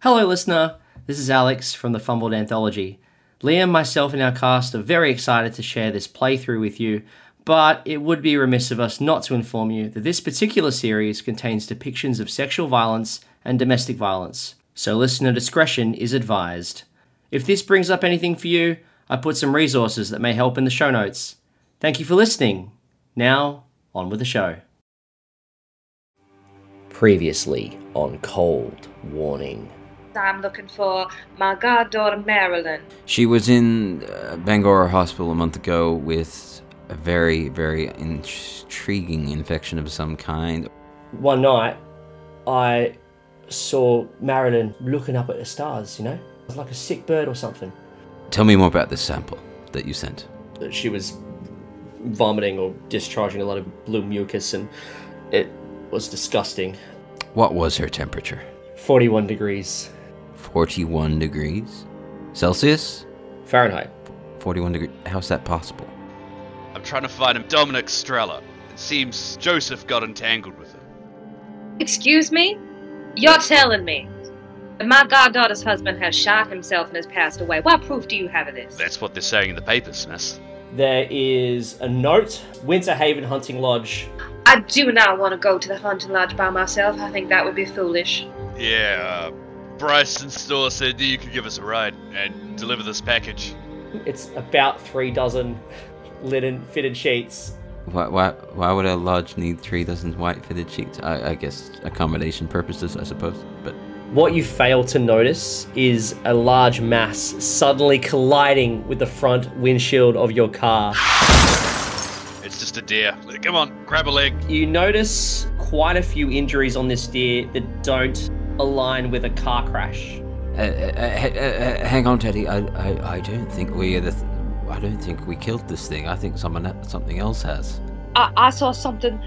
Hello, listener. This is Alex from the Fumbled Anthology. Liam, myself, and our cast are very excited to share this playthrough with you, but it would be remiss of us not to inform you that this particular series contains depictions of sexual violence and domestic violence, so listener discretion is advised. If this brings up anything for you, I put some resources that may help in the show notes. Thank you for listening. Now, on with the show. Previously on Cold Warning. I'm looking for my goddaughter Marilyn. She was in uh, Bangor Hospital a month ago with a very, very intriguing infection of some kind. One night, I saw Marilyn looking up at the stars, you know? It was like a sick bird or something. Tell me more about this sample that you sent. She was vomiting or discharging a lot of blue mucus, and it was disgusting. What was her temperature? 41 degrees 41 degrees Celsius? Fahrenheit. 41 degrees. How's that possible? I'm trying to find him Dominic Strella. It seems Joseph got entangled with him. Excuse me? You're telling me that my goddaughter's husband has shot himself and has passed away. What proof do you have of this? That's what they're saying in the papers, miss. There is a note Winter Haven Hunting Lodge. I do not want to go to the hunting lodge by myself. I think that would be foolish. Yeah, uh, Bryson Store said you could give us a ride and deliver this package. It's about three dozen linen fitted sheets. Why, why, why would a lodge need three dozen white fitted sheets? I, I guess accommodation purposes, I suppose. But What you fail to notice is a large mass suddenly colliding with the front windshield of your car. It's just a deer. Come on, grab a leg. You notice quite a few injuries on this deer that don't align with a car crash. uh, uh, uh, uh, hang on, Teddy. I, I, I don't think we are the. Th- I don't think we killed this thing. I think someone, something else has. I, I saw something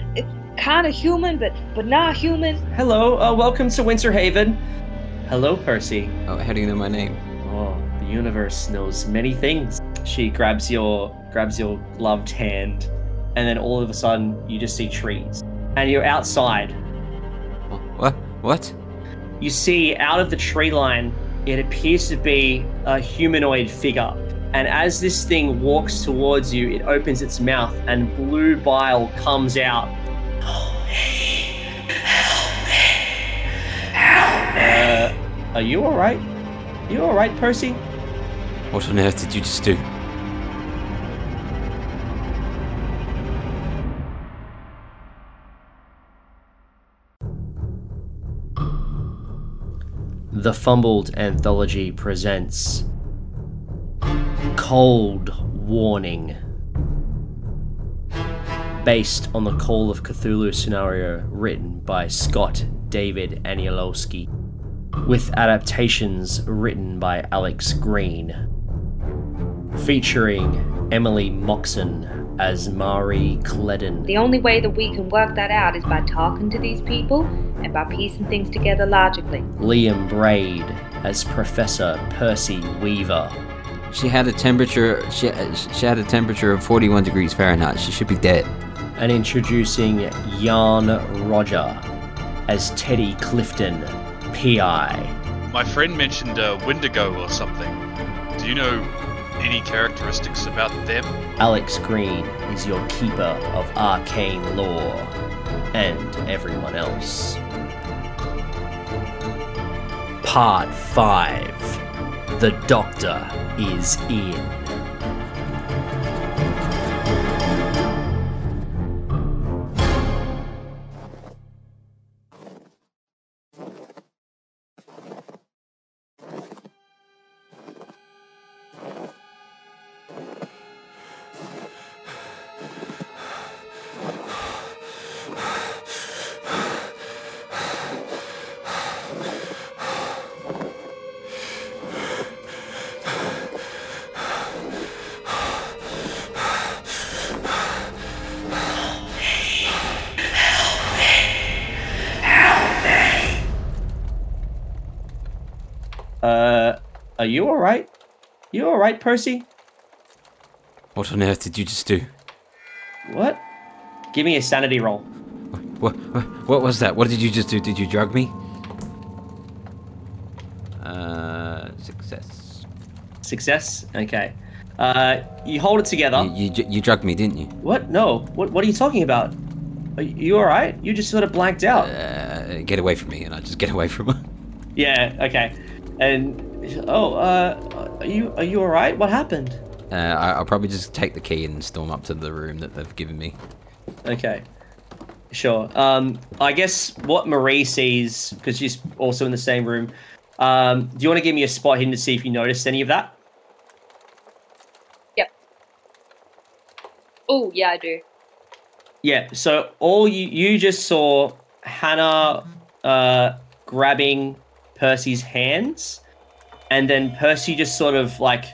kind of human, but but not human. Hello, uh, welcome to Winter Haven. Hello, Percy. Oh, how do you know my name? Oh, the universe knows many things. She grabs your grabs your gloved hand, and then all of a sudden you just see trees, and you're outside. What? What? You see out of the tree line, it appears to be a humanoid figure. And as this thing walks towards you, it opens its mouth, and blue bile comes out. Uh, are you alright? You alright, Percy? What on earth did you just do? The Fumbled Anthology presents Cold Warning. Based on the Call of Cthulhu scenario written by Scott David Aniolowski, with adaptations written by Alex Green, featuring Emily Moxon as Marie Cledden. The only way that we can work that out is by talking to these people and by piecing things together logically. Liam Braid as Professor Percy Weaver. She had a temperature. She, she had a temperature of 41 degrees Fahrenheit. She should be dead. And introducing Jan Roger as Teddy Clifton, PI. My friend mentioned uh, a Wendigo or something. Do you know any characteristics about them? Alex Green is your keeper of arcane lore, and everyone else. Part 5 The Doctor is in. Alright, Percy? What on earth did you just do? What? Give me a sanity roll. What, what, what was that? What did you just do? Did you drug me? Uh, success. Success. Okay. Uh, you hold it together. You, you, you drugged me, didn't you? What? No. What? What are you talking about? Are you all right? You just sort of blanked out. Uh, get away from me, and I just get away from her. Yeah. Okay. And oh, uh, are you are you all right? What happened? Uh, I, I'll probably just take the key and storm up to the room that they've given me. Okay. Sure. Um, I guess what Marie sees because she's also in the same room. Um, do you want to give me a spot hidden to see if you noticed any of that? Yep. Oh, yeah, I do. Yeah. So all you you just saw Hannah uh, grabbing Percy's hands, and then Percy just sort of like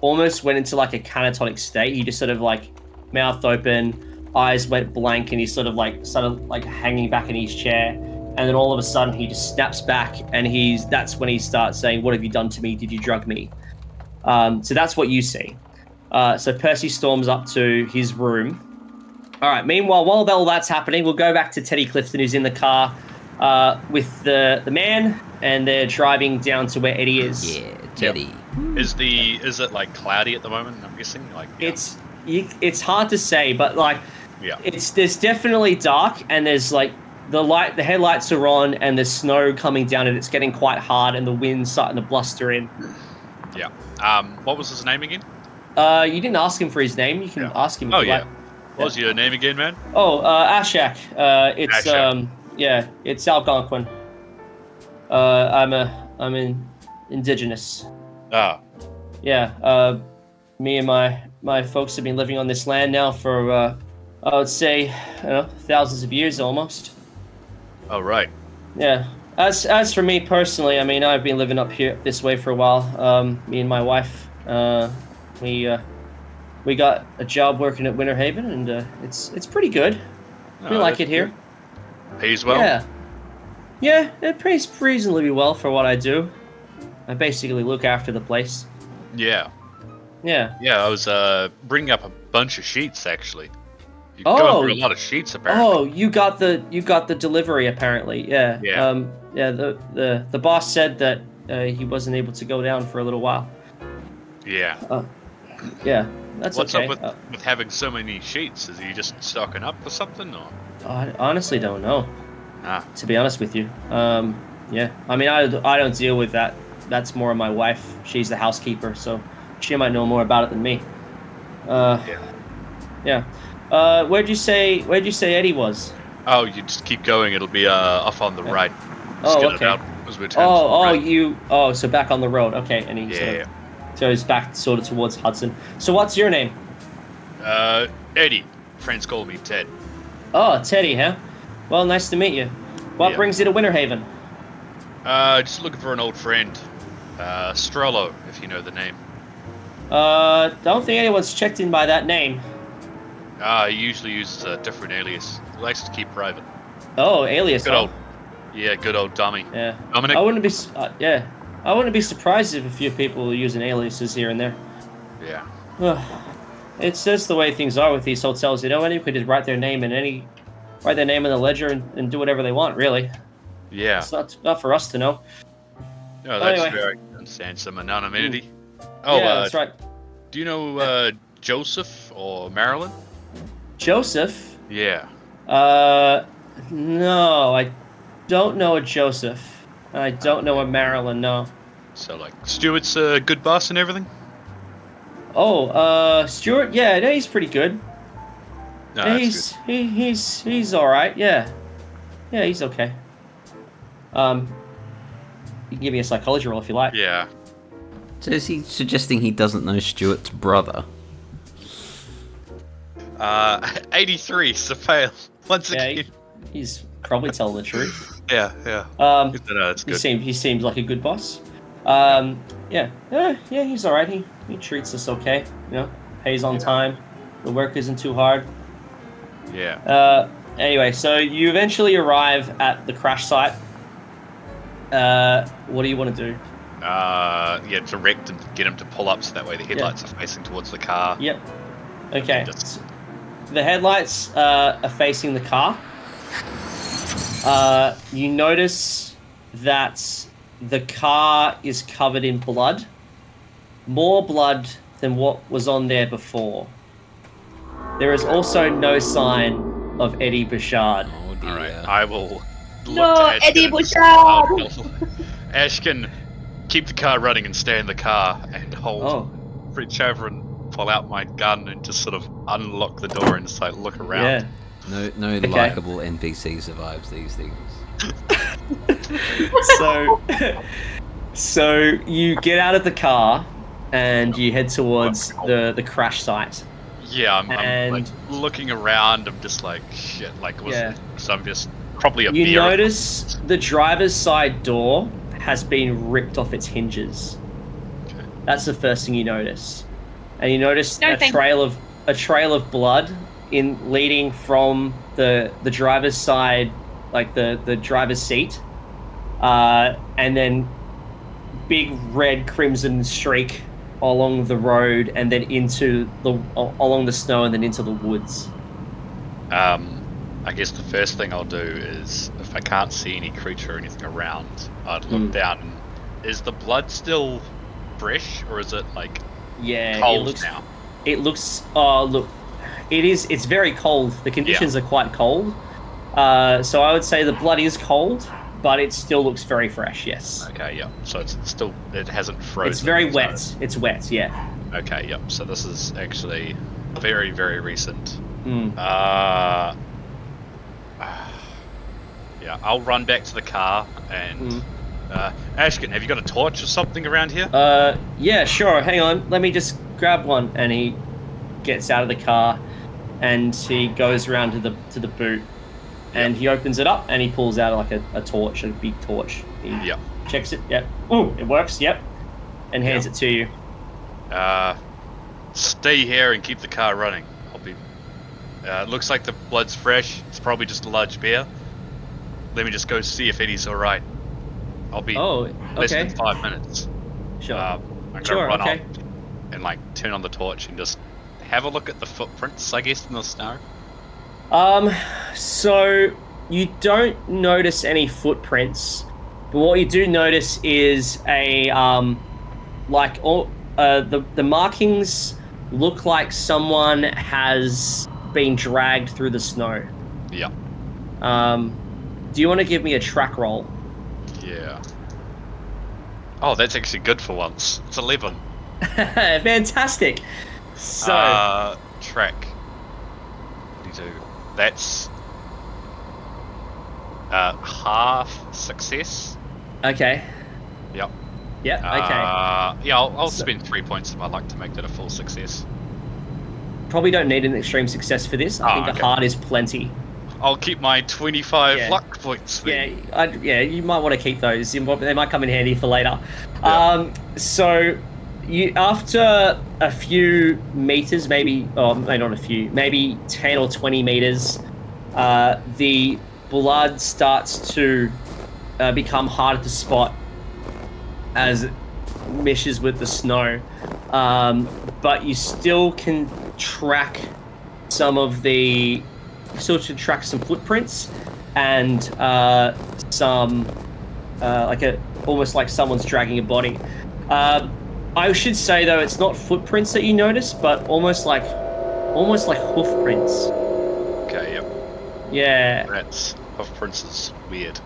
almost went into like a catatonic state. He just sort of like mouth open, eyes went blank, and he sort of like started like hanging back in his chair. And then all of a sudden he just snaps back, and he's that's when he starts saying, "What have you done to me? Did you drug me?" Um, so that's what you see. Uh, so Percy storms up to his room. All right. Meanwhile, while all that's happening, we'll go back to Teddy Clifton, who's in the car uh, with the the man, and they're driving down to where Eddie is. Yeah, Teddy. Is the is it like cloudy at the moment? I'm guessing. Like yeah. It's you, it's hard to say, but like yeah. it's there's definitely dark, and there's like the light, the headlights are on, and there's snow coming down, and it's getting quite hard, and the wind's starting to bluster in. Yeah. Um, what was his name again? Uh, you didn't ask him for his name. You can Yeah. ask him. Oh yeah. like. What was your name again, man? Oh, uh, Ashak. Uh, it's Ashak. um, yeah, it's Algonquin. Uh, I'm a, I'm in indigenous. Ah, Yeah. Uh, me and my my folks have been living on this land now for uh, I would say, you know, thousands of years almost. oh right. Yeah. As as for me personally, I mean, I've been living up here this way for a while. Um, me and my wife, uh, we uh, we got a job working at Winter Haven, and uh, it's it's pretty good. we Oh, like it here. good. Pays well. Yeah. Yeah, it pays reasonably well for what I do. I basically look after the place. Yeah. Yeah. Yeah, I was uh bringing up a bunch of sheets actually. You're Oh. a lot of sheets apparently. Oh, you got the you got the delivery apparently. Yeah. Yeah. Um. Yeah. The the the boss said that uh, he wasn't able to go down for a little while. Yeah. Yeah. That's What's okay. up with, Uh, with having so many sheets? Is he just stocking up for something or? I honestly don't know. Ah, To be honest with you. Um. Yeah. I mean, I I don't deal with that. That's more of my wife. She's the housekeeper, so she might know more about it than me. Uh. Yeah. Yeah. Uh. Where'd you say Where'd you say Eddie was? Oh, you just keep going. It'll be uh off on the right. Oh, Just okay. out as we turn Oh, to the oh, you. Oh, so back on the road. Okay, and he Yeah, sort of goes back sort of towards Hudson. So what's your name? Uh, Eddie. Friends call me Ted. Oh, Teddy, huh? Well, nice to meet you. What Yeah. brings you to Winterhaven? Uh, just looking for an old friend. Uh, Strollo, if you know the name. Uh, don't think anyone's checked in by that name. Uh, he usually uses a different alias. He likes to keep private. Oh, alias. Good huh? old. Yeah, good old dummy. Yeah. Dominic? I wouldn't be. Uh, yeah. I wouldn't be surprised if a few people are using aliases here and there. Yeah. It's just the way things are with these hotels. You know, anyone could just write their name in any, write their name in the ledger and, and do whatever they want. Really, Yeah. it's not not for us to know. No, that's Anyway. very understand some anonymity. Oh, yeah, uh, that's right. do you know uh, Joseph or Marilyn? Joseph. Yeah. Uh, no, I don't know a Joseph. I don't know a Marilyn. No. So, like, Stuart's a good boss and everything? Oh, uh, Stuart. Yeah, no, he's pretty good. No, Yeah, that's he's he, he's he's all right. Yeah, yeah, he's okay. Um, you can give me a psychology roll if you like. Yeah. So is he suggesting he doesn't know Stuart's brother? Uh, 83, so fail. Once Yeah, again. he- he's probably telling the truth. Yeah, yeah. Um, Good to know, he good. seems he seems like a good boss. Um, yeah, yeah, yeah, he's all right. He he treats us okay. You know, pays on time. The work isn't too hard. Yeah. Uh, anyway, so you eventually arrive at the crash site. Uh, what do you want to do? Uh, yeah, direct and get him to pull up so that way the headlights are facing towards the car. Yep. Okay. Just- The headlights uh, are facing the car. Uh, you notice that the car is covered in blood. More blood than what was on there before. There is also no sign of Eddie Bouchard. Oh dear. All right, I will. Look No, to Eddie and- Bouchard! Oh, Ashkin, keep the car running and stay in the car and hold. Oh, Reach over and pull out my gun and just sort of unlock the door and just like look around. yeah. No, no Okay. likable NPC survives these things. so so you get out of the car and you head towards the the crash site Yeah, I'm, I'm And- like looking around. I'm just like shit. Like, was Yeah. so I'm just probably a you beer. notice the driver's side door has been ripped off its hinges Okay. that's the first thing you notice and you notice No, a thank- trail of a trail of blood in leading from the the driver's side like the the driver's seat uh, and then big red crimson streak along the road and then into the along the snow and then into the woods Um, I guess the first thing I'll do is if I can't see any creature or anything around, I'd look Mm. down. And is the blood still fresh or is it like yeah cold it looks now? it looks oh look it is it's very cold the conditions are quite cold uh, so i would say the blood is cold but it still looks very fresh yes Okay, yeah. So it's still it hasn't frozen. it's very so- wet it's wet yeah Okay, yep. So this is actually very very recent. Mm. Uh, yeah, I'll run back to the car and Mm. uh, Ashkin, have you got a torch or something around here? Uh, yeah, sure. Hang on. Let me just grab one. And he gets out of the car, and he goes around to the to the boot, and he opens it up, and he pulls out like a, a torch, a big torch. He Yep. checks it. Yep. Ooh, it works. Yep. And hands Yeah. it to you. Uh, stay here and keep the car running. I'll be. Uh, it looks like the blood's fresh. It's probably just a large bear. Let me just go see if Eddie's all right. I'll be Oh, okay. less than five minutes. Sure. Um, I'm gonna Sure, run okay. up and like turn on the torch and just have a look at the footprints. I guess in the snow. Um, so you don't notice any footprints, but what you do notice is a um, like all uh, the the markings look like someone has been dragged through the snow. Yeah. Um, do you want to give me a track roll? Yeah. Oh, that's actually good for once. It's eleven. Fantastic. So uh, track. What do you do? That's uh, half success. okay. Yep. Yeah. Okay. Uh, yeah, I'll, I'll So- spend three points of my luck to make that a full success. Probably don't need an extreme success for this. I Oh, think okay. a hard is plenty. I'll keep my 25 Yeah. luck points. Yeah, I, yeah, you might want to keep those. They might come in handy for later. Yeah. Um, so, you after a few meters, maybe, oh, not a few, maybe ten or twenty meters, uh, the blood starts to uh, become harder to spot as it meshes with the snow. Um, but you still can track some of the still to track some footprints and uh, some uh, like a almost like someone's dragging a body. Um, I should say though, it's not footprints that you notice, but almost like almost like hoof prints. Okay, yep. Yeah, That's of Prince is weird.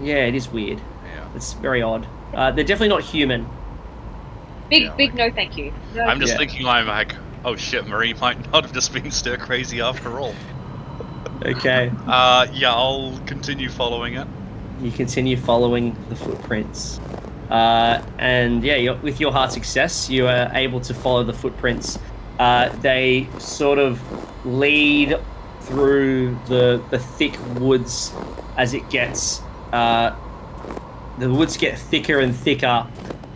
yeah, it is weird. Yeah. It's very odd. Uh, they're definitely not human. Big, Yeah, big like- no thank you. No, I'm just Yeah. thinking, I'm like, oh shit, Marie might not have just been stir crazy after all. Okay. Uh, yeah, I'll continue following it. you continue following the footprints. Uh, and yeah, with your hard success, you are able to follow the footprints. Uh, they sort of lead through the the thick woods as it gets. Uh, the woods get thicker and thicker,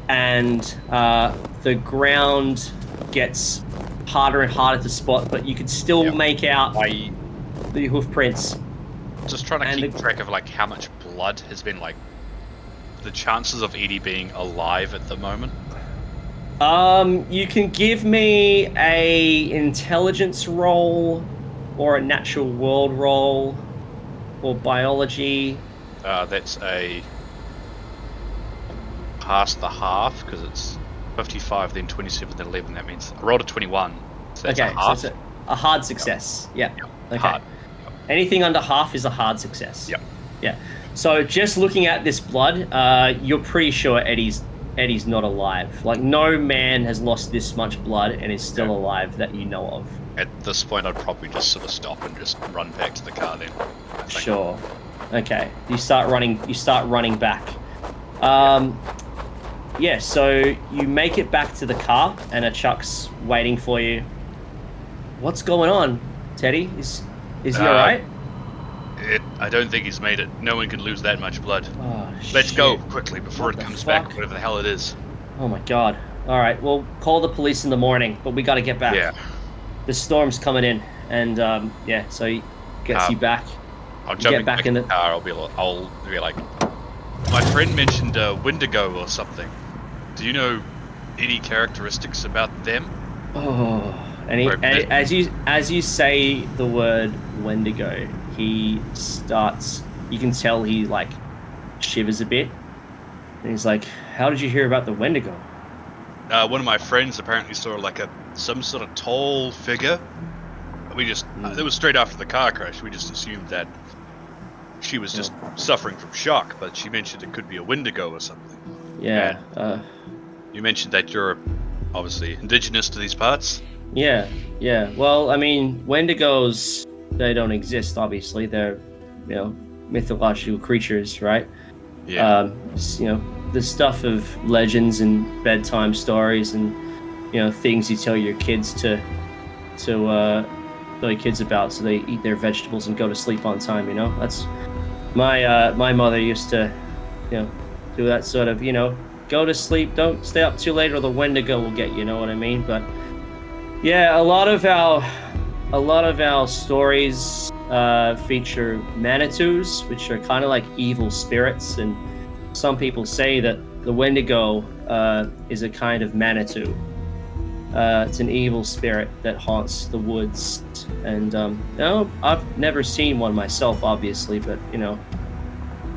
and uh, the ground gets harder and harder to spot. But you can still Yep. make out I the hoof prints. just trying to And keep the- track of like how much blood has been like the chances of Edie being alive at the moment. Um, you can give me a intelligence roll, or a natural world roll, or biology. Uh, that's a past the half because it's 55, then 27, then 11. That means I rolled a 21. So that's okay, a half. so a, a hard success. Yeah. Okay. Hard. Anything under half is a hard success. Yep. Yeah. So just looking at this blood, uh, you're pretty sure Eddie's Eddie's not alive. Like no man has lost this much blood and is still Okay. alive that you know of. At this point, I'd probably just sort of stop and just run back to the car then. Sure. Okay. You start running. You start running back. Um, yeah. So you make it back to the car, and Ashak's waiting for you. What's going on, Teddy? Is is he Uh, alright? It, I don't think he's made it. No one can lose that much blood. Oh, Let's go quickly before What it comes fuck? back, whatever the hell it is. Oh my god. All right. Well, call the police in the morning, but we got to get back. Yeah. The storm's coming in, and um, yeah. So he gets Um, you back. I'll You jump get back in the- car. I'll be, I'll be like, my friend mentioned uh, Wendigo or something. Do you know any characteristics about them? Oh, and, he, Or and bit- as you as you say the word Wendigo, he starts. You can tell he like shivers a bit, and he's like, "How did you hear about the Wendigo?" Uh, one of my friends apparently saw like a some sort of tall figure. We just Hmm. it was straight after the car crash. We just assumed that she was just suffering from shock, but she mentioned it could be a Wendigo or something. Yeah. Uh, You mentioned that you're obviously indigenous to these parts. yeah. Yeah. Well, I mean, Wendigos they don't exist. Obviously, they're you know mythological creatures, right? Yeah. um, you know the stuff of legends and bedtime stories and you know things you tell your kids to to uh, tell your kids about so they eat their vegetables and go to sleep on time you know that's my uh, my mother used to you know do that sort of you know go to sleep don't stay up too late or the wendigo will get you, you know what i mean but yeah a lot of our a lot of our stories uh, feature manitous, which are kind of like evil spirits, and some people say that the Wendigo uh, is a kind of manitou. Uh, it's an evil spirit that haunts the woods, and um, you know, I've never seen one myself, obviously, but you know,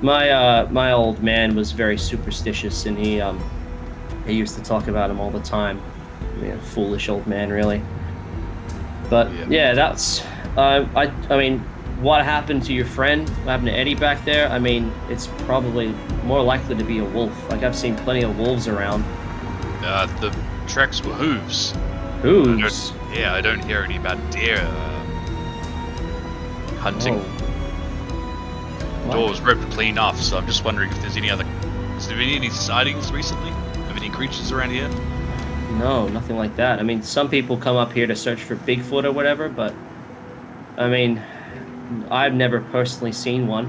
my uh, my old man was very superstitious, and he um, he used to talk about him all the time. I mean, a foolish old man, really. But Yeah. yeah, that's uh, I. I mean, what happened to your friend? What happened to Eddie back there? I mean, it's probably more likely to be a wolf. Like I've seen plenty of wolves around. Uh, the tracks were hooves. Hooves. Yeah, I don't hear any about deer uh, hunting. Oh. What? Door was ripped clean off, so I'm just wondering if there's any other. Has there been any sightings recently of any creatures around here? No, nothing like that. I mean, some people come up here to search for Bigfoot or whatever, but I mean, I've never personally seen one.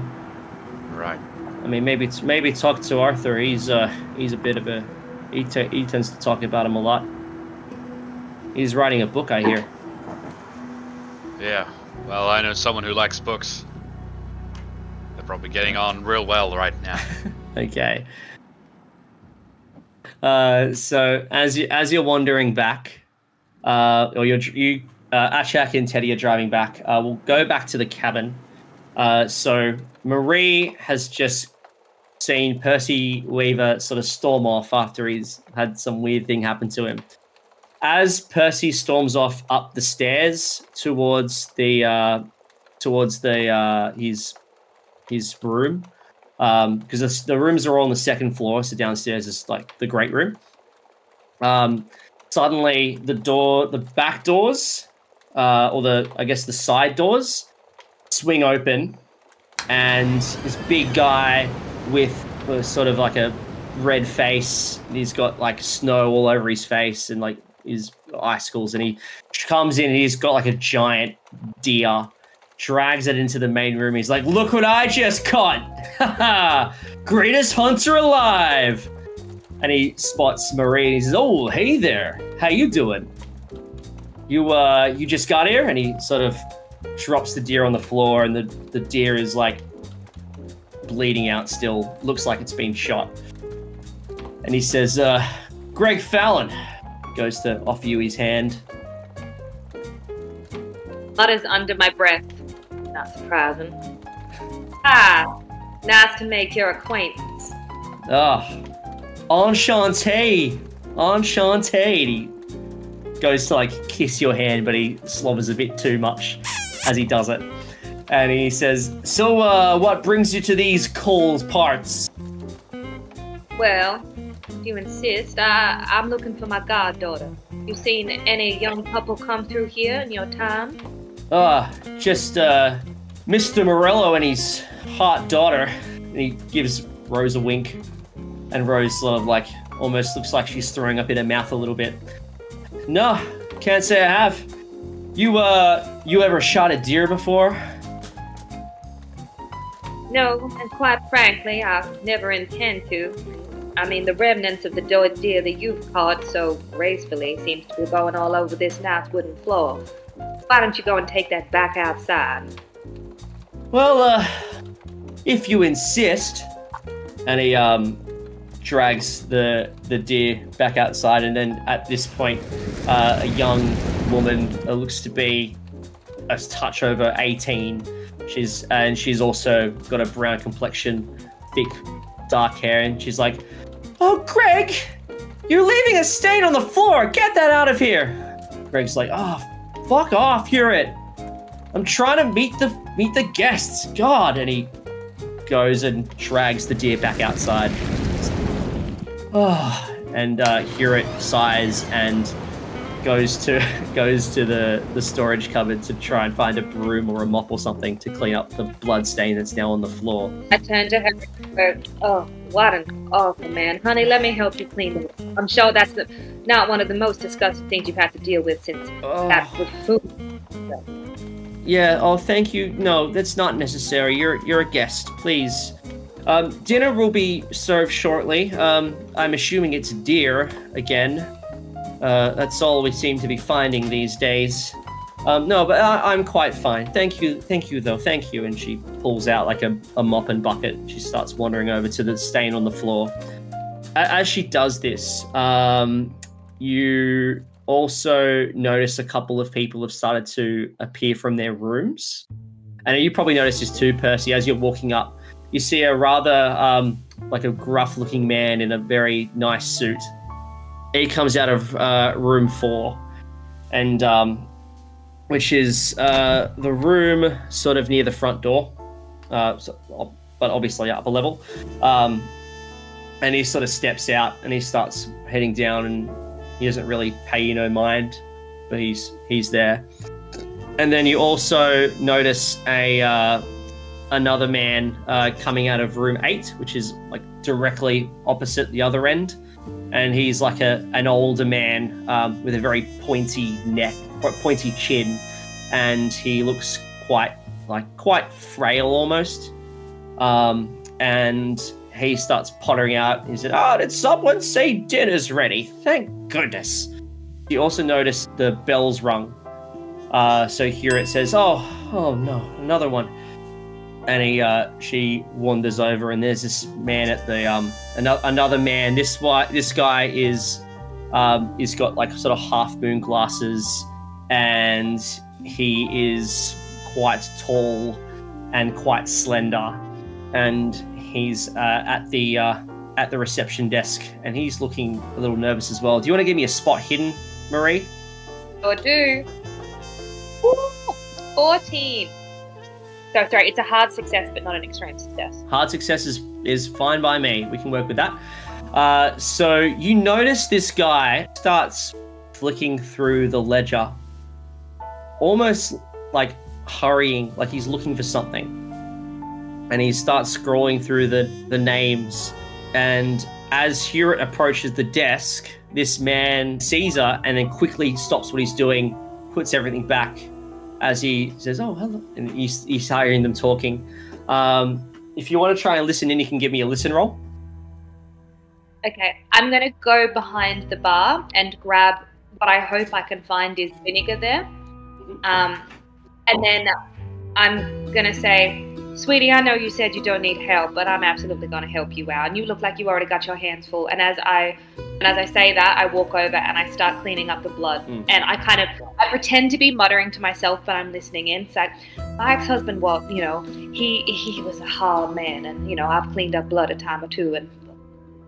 Right. I mean, maybe it's maybe talk to Arthur. He's uh he's a bit of a he t- he tends to talk about him a lot. He's writing a book, I hear. Yeah. Well, I know someone who likes books. They're probably getting on real well right now. Okay. Uh, so as you as you're wandering back, uh, or you're you uh, and Teddy are driving back. Uh, we'll go back to the cabin. Uh, so Marie has just seen Percy Weaver sort of storm off after he's had some weird thing happen to him. As Percy storms off up the stairs towards the uh, towards the uh, his his room, because the, the rooms are all on the second floor, so downstairs is like the great room. Um, suddenly, the door, the back doors, uh, or the I guess the side doors, swing open, and this big guy with, sort of like a red face, he's got like snow all over his face and like his icicles, and he comes in and he's got like a giant deer drags it into the main room. He's like, "Look what I just caught! Greatest hunter alive!" And he spots Marie. He says, "Oh, hey there. How you doing? You uh, you just got here?" And he sort of drops the deer on the floor, and the the deer is like bleeding out. Still looks like it's been shot. And he says, uh, "Greg Fallon." Goes to offer you his hand. Blood is under my breath. Not surprising. Ah, nice to make your acquaintance. Ah, Enchante! Enchante! He goes to like kiss your hand, but he slobbers a bit too much as he does it. And he says, So, uh, what brings you to these cold parts? Well, if you insist, I, I'm looking for my goddaughter. You seen any young couple come through here in your time? Ah, just, uh, Mr. Morello and his hot daughter. And he gives Rose a wink. And Rose sort of like almost looks like she's throwing up in her mouth a little bit. No, can't say I have. You, uh, you ever shot a deer before? No, and quite frankly, I never intend to. I mean, the remnants of the do- deer that you've caught so gracefully seems to be going all over this nice wooden floor. Why don't you go and take that back outside? Well, uh, if you insist. And he, um, drags the the deer back outside, and then at this point, uh, a young woman uh, looks to be a touch over eighteen. She's and she's also got a brown complexion, thick, dark hair, and she's like, "Oh, Greg, you're leaving a stain on the floor. Get that out of here." Greg's like, "Oh, fuck off, Hewitt. I'm trying to meet the meet the guests. God!" And he goes and drags the deer back outside. Oh, and uh, Hewitt sighs and goes to goes to the, the storage cupboard to try and find a broom or a mop or something to clean up the blood stain that's now on the floor. I turned to her Oh, what an awful man. Honey, let me help you clean it. I'm sure that's the, not one of the most disgusting things you've had to deal with since Oh. that with food. Yeah. Oh, thank you. No, that's not necessary. You're you're a guest. Please. Um, dinner will be served shortly. Um, I'm assuming it's deer again. Uh, that's all we seem to be finding these days. Um, no, but I, I'm quite fine. Thank you. Thank you, though. Thank you. And she pulls out like a, a mop and bucket. She starts wandering over to the stain on the floor. As she does this, um, you also notice a couple of people have started to appear from their rooms. And you probably notice this too, Percy, as you're walking up. You see a rather um, like a gruff looking man in a very nice suit. He comes out of uh, room four, and um, which is uh, the room sort of near the front door, uh, so, but obviously upper level. Um, and he sort of steps out and he starts heading down, and he doesn't really pay you no mind, but he's he's there. And then you also notice a uh, another man uh, coming out of room eight, which is like directly opposite the other end, and he's like a an older man um, with a very pointy neck, pointy chin, and he looks quite like quite frail almost. Um, and he starts pottering out. He said, "Ah, did someone say dinner's ready? Thank goodness." You also notice the bells rung. Uh, so Hewitt says, "Oh, oh no, another one." And he, uh, she wanders over, and there's this man at the um, another, another man. This why this guy is, um, he's got like sort of half moon glasses, and he is quite tall and quite slender, and he's uh, at the uh, at the reception desk, and he's looking a little nervous as well. Do you want to give me a spot hidden, Marie? Or do. Ooh, 14. So, sorry, it's a hard success, but not an extreme success. Hard success is, is fine by me. We can work with that. Uh, so you notice this guy starts flicking through the ledger, almost like hurrying, like he's looking for something. And he starts scrolling through the, the names. And as Hewitt approaches the desk, this man sees her and then quickly stops what he's doing, puts everything back as he says, "Oh, hello," and he's, he's hearing them talking. Um, if you want to try and listen in, you can give me a listen roll. Okay, I'm gonna go behind the bar and grab what I hope I can find is vinegar there. Um, and then I'm gonna say, Sweetie, I know you said you don't need help, but I'm absolutely gonna help you out. And you look like you already got your hands full. And as I and as I say that, I walk over and I start cleaning up the blood. Mm. And I kind of I pretend to be muttering to myself, but I'm listening in. It's like my ex-husband, well, you know, he he was a hard man, and you know I've cleaned up blood a time or two, and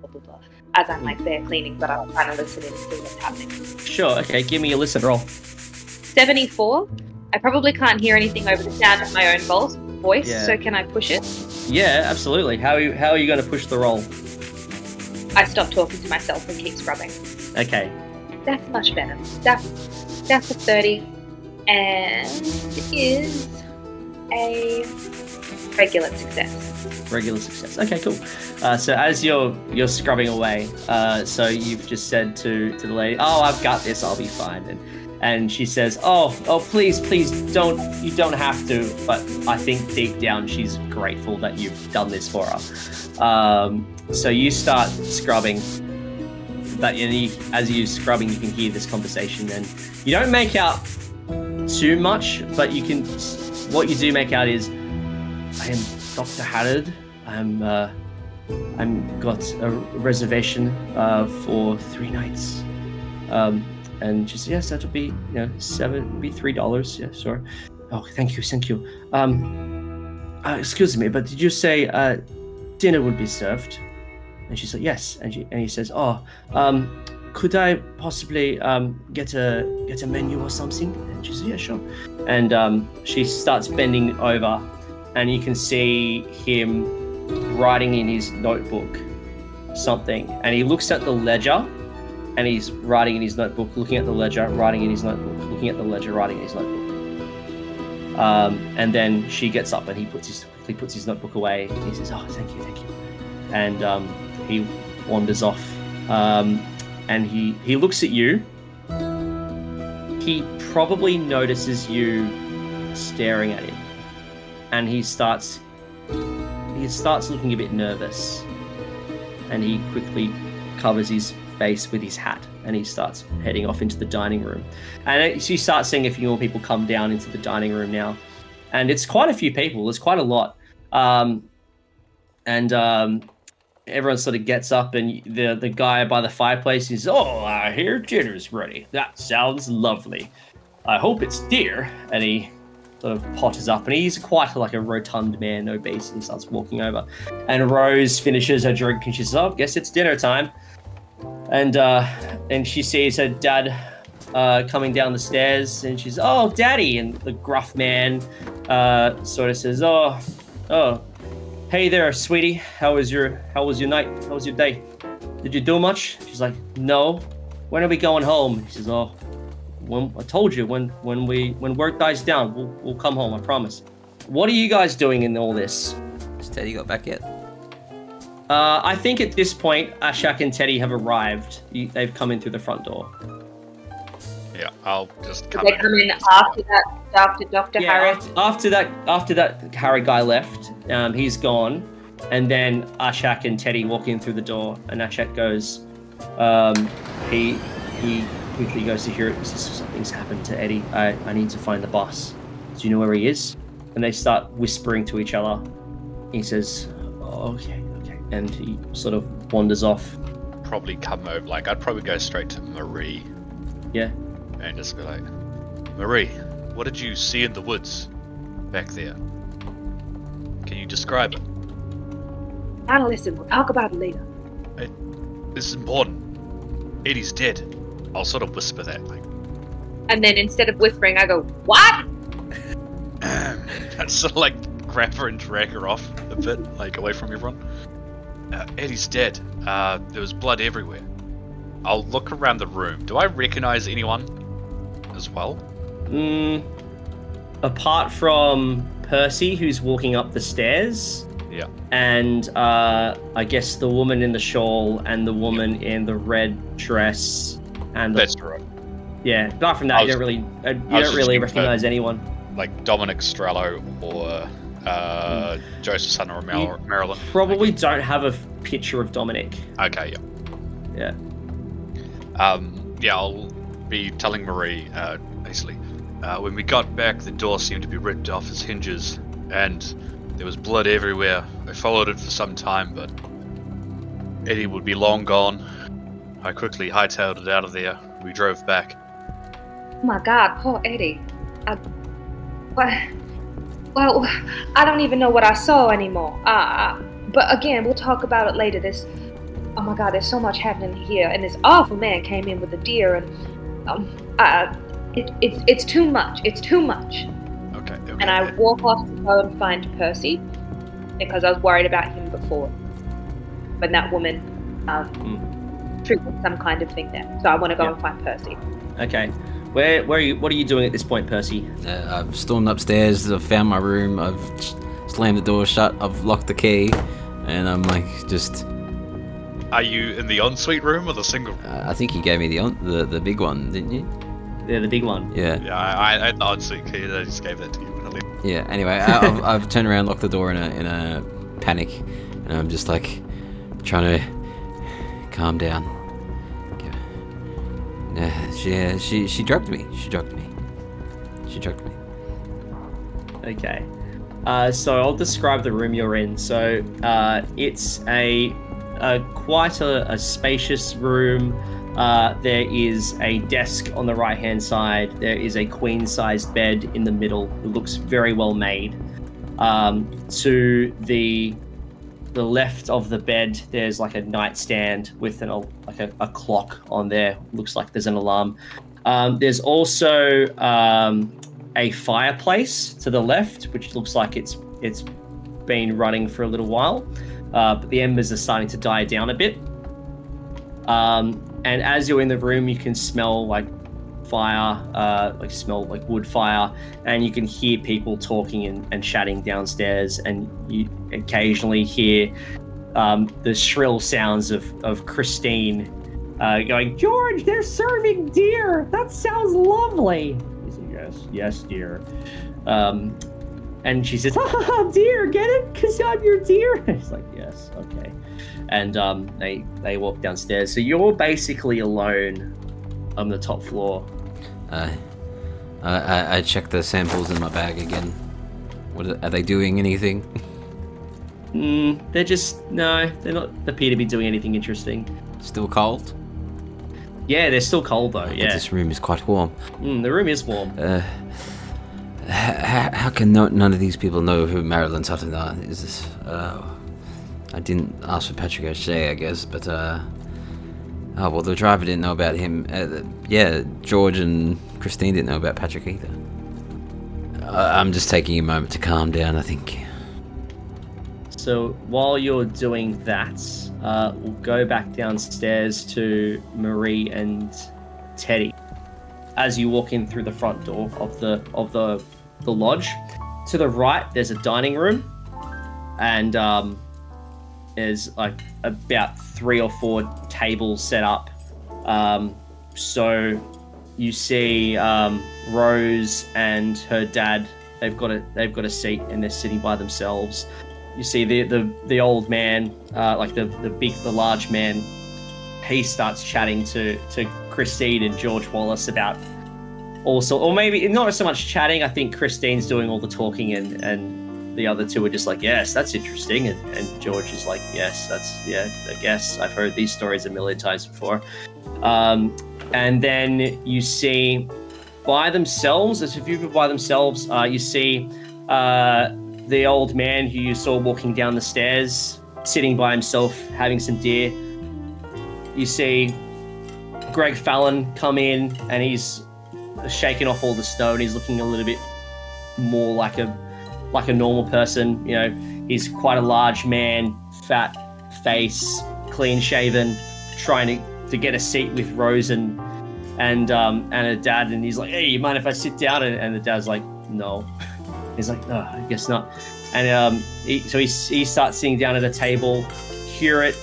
blah blah blah. as I'm like there cleaning, but I'm trying to listen in and see what's happening. Sure. Okay. Give me a listen roll. 74. I probably can't hear anything over the sound of my own voice. Voice. Yeah. So can I push it? Yeah, absolutely. How are you, how are you going to push the roll? I stop talking to myself and keep scrubbing. Okay. That's much better. That's that's a 30, and is a regular success. regular success. Okay, cool. Uh, so as you're you're scrubbing away, uh, so you've just said to to the lady, "Oh, I've got this. I'll be fine." And and she says, "Oh, oh, please, please don't. You don't have to." But I think deep down she's grateful that you've done this for her. Um, so you start scrubbing. And you, as you scrubbing, you can hear this conversation, and you don't make out too much, but you can. What you do make out is, I am Dr. Haddad. I'm uh, I'm got a reservation uh, for three nights. Um, and she said, yes, that'll be you know seven, be three dollars. Yeah, sure. Oh, thank you, thank you. Um, uh, excuse me, but did you say uh, dinner would be served? And she said, yes. And she and he says, oh, um, could I possibly um, get a get a menu or something? And she said, yeah, sure. And um, she starts bending over, and you can see him writing in his notebook something. And he looks at the ledger, and he's writing in his notebook, looking at the ledger, writing in his notebook, looking at the ledger, writing in his notebook. Um, and then she gets up, and he puts his quickly puts his notebook away. And he says, "Oh, thank you, thank you." And um, he wanders off. Um, and he he looks at you. He probably notices you staring at him, and he starts he starts looking a bit nervous, and he quickly covers his face with his hat, and he starts heading off into the dining room. And you start seeing a few more people come down into the dining room now, and it's quite a few people. There's quite a lot, um, and um, everyone sort of gets up, and the the guy by the fireplace is, "Oh, I hear dinner's ready. That sounds lovely. I hope it's deer." And he sort of potters up, and he's quite like a rotund man, obese, and starts walking over. And Rose finishes her drink, and she says, "Oh, guess it's dinner time." And uh, and she sees her dad uh, coming down the stairs, and she's, "Oh, daddy!" And the gruff man uh, sort of says, "Oh, oh, hey there, sweetie. How was your How was your night? How was your day? Did you do much?" She's like, "No. When are we going home?" He says, "Oh, when I told you when when we when work dies down, we'll we'll come home. I promise." What are you guys doing in all this? Has Teddy got back yet? Uh, I think at this point, Ashak and Teddy have arrived. They've come in through the front door. Yeah, I'll just Did come they in. come in after that, after Dr. Yeah, Harris? after, after that, after that Harry guy left, um, he's gone, and then Ashak and Teddy walk in through the door, and Ashak goes, um, he he quickly goes to Hewitt. He says, "Something's happened to Eddie. I, I need to find the boss. Do you know where he is?" And they start whispering to each other. He says, oh, "Okay, okay," and he sort of wanders off. Probably come over. Like, I'd probably go straight to Marie Yeah. And just be like, Marie, what did you see in the woods back there? Can you describe it? Now listen, we'll talk about it later. This is important. Eddie's dead. I'll sort of whisper that, like, And then instead of whispering, I go, What? I'd sort of like grab her and drag her off a bit, like away from everyone. Uh, Eddie's dead. Uh, there was blood everywhere. I'll look around the room. Do I recognize anyone as well? Mm, apart from Percy, who's walking up the stairs, Yeah. and uh, I guess the woman in the shawl and the woman in the red dress, and the, That's right. yeah. Apart from that, I you don't really uh, you was don't really recognize anyone. Like Dominic Strello or uh, Joseph Son or Mar- Marilyn. Probably don't have a picture of Dominic. Okay, yeah. Yeah. Um, yeah, I'll be telling Marie, uh, basically. Uh, when we got back, the door seemed to be ripped off its hinges, and there was blood everywhere. I followed it for some time, but Eddie would be long gone. I quickly hightailed it out of there. We drove back. Oh my god, poor Eddie. I, what? Well, I don't even know what I saw anymore. Uh, uh, but again, we'll talk about it later. This, oh my god, there's so much happening here, and this awful man came in with a deer, and um, uh, it, it's it's too much. It's too much. Okay. okay. And I walk off to go and find Percy because I was worried about him before. When that woman um, triggered some kind of thing there, so I want to go Yeah. and find Percy. Okay. Where, where are you? What are you doing at this point, Percy? Uh, I've stormed upstairs. I've found my room. I've slammed the door shut. I've locked the key, and I'm like just. Are you in the ensuite room or the single? Uh, I think you gave me the on- the the big one, didn't you? Yeah, the big one. Yeah. Yeah, I, I had the ensuite key. I just gave that to you. when I left. Yeah. Anyway, I, I've, I've turned around, locked the door in a in a panic, and I'm just like trying to calm down. Okay. Uh, she uh, she she drugged me. She drugged me. She drugged me. Okay. Uh, so I'll describe the room you're in. So uh, it's a, quite a, a spacious room. Uh, there is a desk on the right hand side. There is a queen sized bed in the middle. It looks very well made. Um, to the the left of the bed, there's like a nightstand with an like a, a clock on there. Looks like there's an alarm. Um, there's also um, a fireplace to the left, which looks like it's it's been running for a little while, uh, but the embers are starting to die down a bit. Um, and as you're in the room, you can smell like fire, uh, like smell like wood fire, and you can hear people talking and, and chatting downstairs, and you occasionally hear um, the shrill sounds of of Christine uh, going, George, they're serving deer. That sounds lovely. Said, yes, yes, dear. Um, and she says, ah, dear, get it? Because I'm your dear. He's like, yes, okay. And um, they, they walk downstairs. So you're basically alone on the top floor. Uh, I, I I checked the samples in my bag again. What are, are they doing? Anything? Mm, they're just, no, they're not appear to be doing anything interesting. Still cold? Yeah, they're still cold though, But yeah. This room is quite warm. Mm, the room is warm. Uh, how, how can no, none of these people know who Marilyn Sutton? Is this? Uh, I didn't ask for Patrick O'Shea, I guess, but uh, oh well, the driver didn't know about him. Uh, yeah, George and Christine didn't know about Patrick either. I'm just taking a moment to calm down. I think. So while you're doing that, uh, we'll go back downstairs to Marie and Teddy. As you walk in through the front door of the of the the lodge, to the right there's a dining room, and um, there's like about three or four tables set up. Um, so you see um, Rose and her dad. They've got a they've got a seat and they're sitting by themselves you see the the, the old man, uh, like the, the big, the large man, he starts chatting to, to Christine and George Wallace about also, or maybe not so much chatting. I think Christine's doing all the talking, and, and the other two are just like, yes, that's interesting. And, and George is like, yes, that's, yeah, I guess I've heard these stories a million times before. Um, and then you see by themselves, as a few people by themselves, uh, you see uh, the old man who you saw walking down the stairs, sitting by himself, having some deer. You see Greg Fallon come in and he's shaking off all the snow and he's looking a little bit more like a like a normal person. You know, he's quite a large man, fat face, clean shaven, trying to, to get a seat with Rose and and um and her dad and he's like, Hey, you mind if I sit down? And, and the dad's like, No. He's like, no, I guess not. And um, he, so he, he starts sitting down at a table. Hewitt,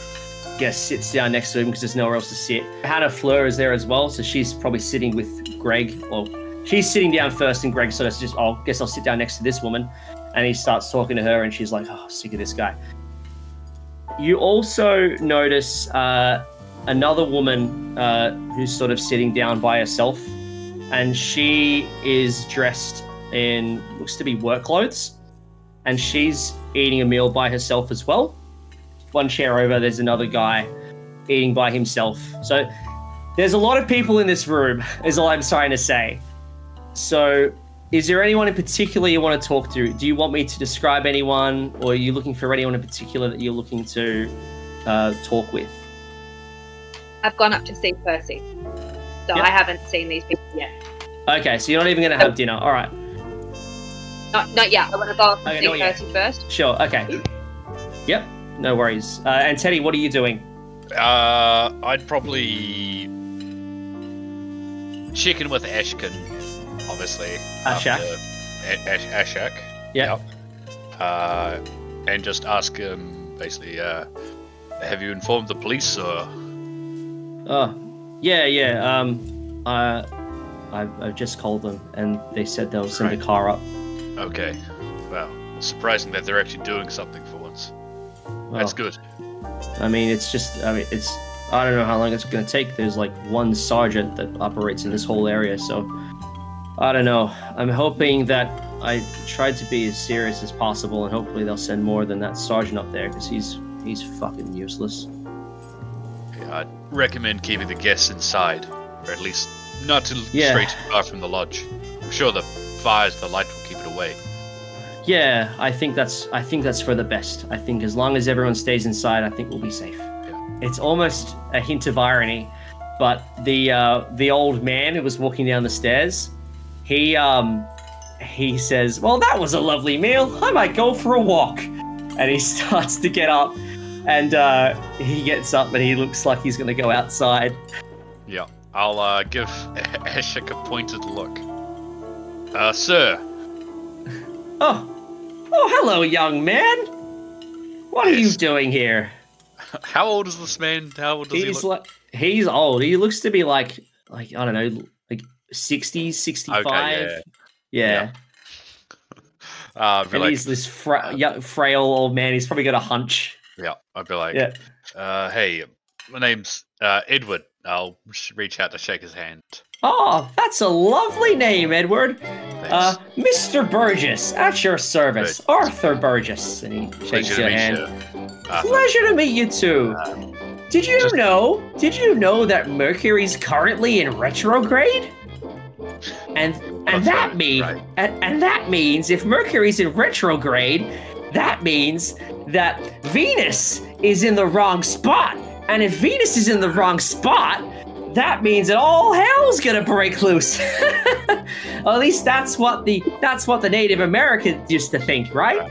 guess, sits down next to him because there's nowhere else to sit. Hannah Fleur is there as well, so she's probably sitting with Greg. Well, she's sitting down first, and Greg sort of just, oh, guess I'll sit down next to this woman. And he starts talking to her, and she's like, oh, sick of this guy. You also notice uh, another woman uh, who's sort of sitting down by herself, and she is dressed in looks to be work clothes, and she's eating a meal by herself as well. One chair over, there's another guy eating by himself. So there's a lot of people in this room, is all I'm trying to say. So is there anyone in particular you want to talk to? Do you want me to describe anyone, or are you looking for anyone in particular that you're looking to uh, talk with? I've gone up to see Percy. So Yep. I haven't seen these people yet. Okay, so you're not even gonna have dinner. All right. Not, not yet. I want to go up and Okay, see not yet. Percy first. Sure. Okay. Yep. No worries. Uh, and Teddy, what are you doing? Uh, I'd probably check in with Ashkin, obviously. Ashak. Ashak. Yeah. Yep. Uh, and just ask him basically, uh, have you informed the police or? Oh, yeah, yeah. Um, uh, I I just called them, and they said they'll send a Right. car up. Okay. Well, surprising that they're actually doing something for once. That's good. I mean, it's just. I mean, it's. I don't know how long it's gonna take. There's like one sergeant that operates in this whole area, so I don't know. I'm hoping that I tried to be as serious as possible, and hopefully they'll send more than that sergeant up there, because he's he's fucking useless. Yeah, I'd recommend keeping the guests inside, or at least not to Yeah. stray too far from the lodge. I'm sure the fires, the light will keep it away. Yeah, I think that's I think that's for the best. I think as long as everyone stays inside, I think we'll be safe. It's almost a hint of irony, but the uh, the old man who was walking down the stairs, he um he says, "Well, that was a lovely meal. I might go for a walk." And he starts to get up, and uh, he gets up and he looks like he's going to go outside. Yeah, I'll uh, give Ashak a pointed look. Uh, sir, Oh, oh, hello, young man. What are you doing here? how old is this man? How old does he he's look? like he's old. He looks to be like like I don't know, like 60, 65. yeah. yeah. Uh, I'd be And like, he's this fra- young, frail old man. He's probably got a hunch. yeah, I'd be like, Yeah. uh, hey, my name's uh, Edward. I'll reach out to shake his hand. Oh, that's a lovely name, Edward. Thanks. Uh, Mr. Burgess, at your service. Good. Arthur Burgess. And he shakes your hand. you. Uh, Pleasure to meet you too. Did you just- know? Did you know that Mercury's currently in retrograde? And and that means right. and, and that means if Mercury's in retrograde, that means that Venus is in the wrong spot. And if Venus is in the wrong spot, that means that all hell's gonna break loose. At least that's what the that's what the Native Americans used to think, right?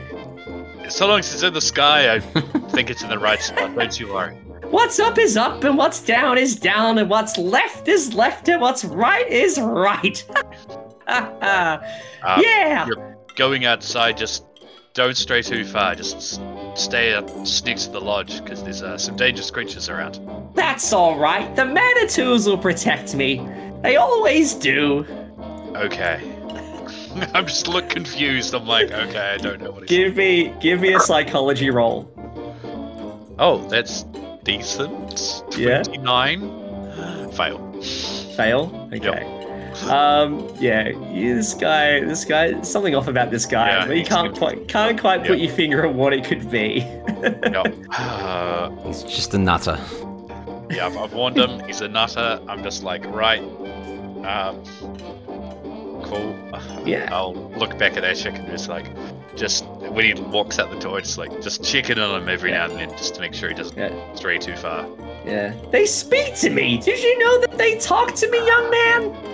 so long as it's in the sky, I think it's in the right spot. Don't you worry. What's up is up, and what's down is down, and what's left is left, and what's right is right. Uh, yeah. you're going outside, just don't stray too far. Just stay up next to the lodge because there's uh, some dangerous creatures around. That's all right. The Manitous will protect me. They always do. Okay. I'm just look confused. I'm like, okay, I don't know what. Give me, give me a psychology roll. Oh, that's decent. Yeah. Twenty-nine. Fail. Fail. Okay. Um. Yeah. This guy. This guy. Something off about this guy. Yeah, but you can't quite. Can't quite put Yeah. your finger on what it could be. Yep. Uh, He's just a nutter. yeah, I've, I've warned him. He's a nutter. I'm just like, right. Um, cool. Yeah. I'll look back at Ashak and just like, just when he walks out the door, just like, just check in on him every Yeah. now and then, just to make sure he doesn't Yeah. stray too far. Yeah. They speak to me. Did you know that they talk to me, young man?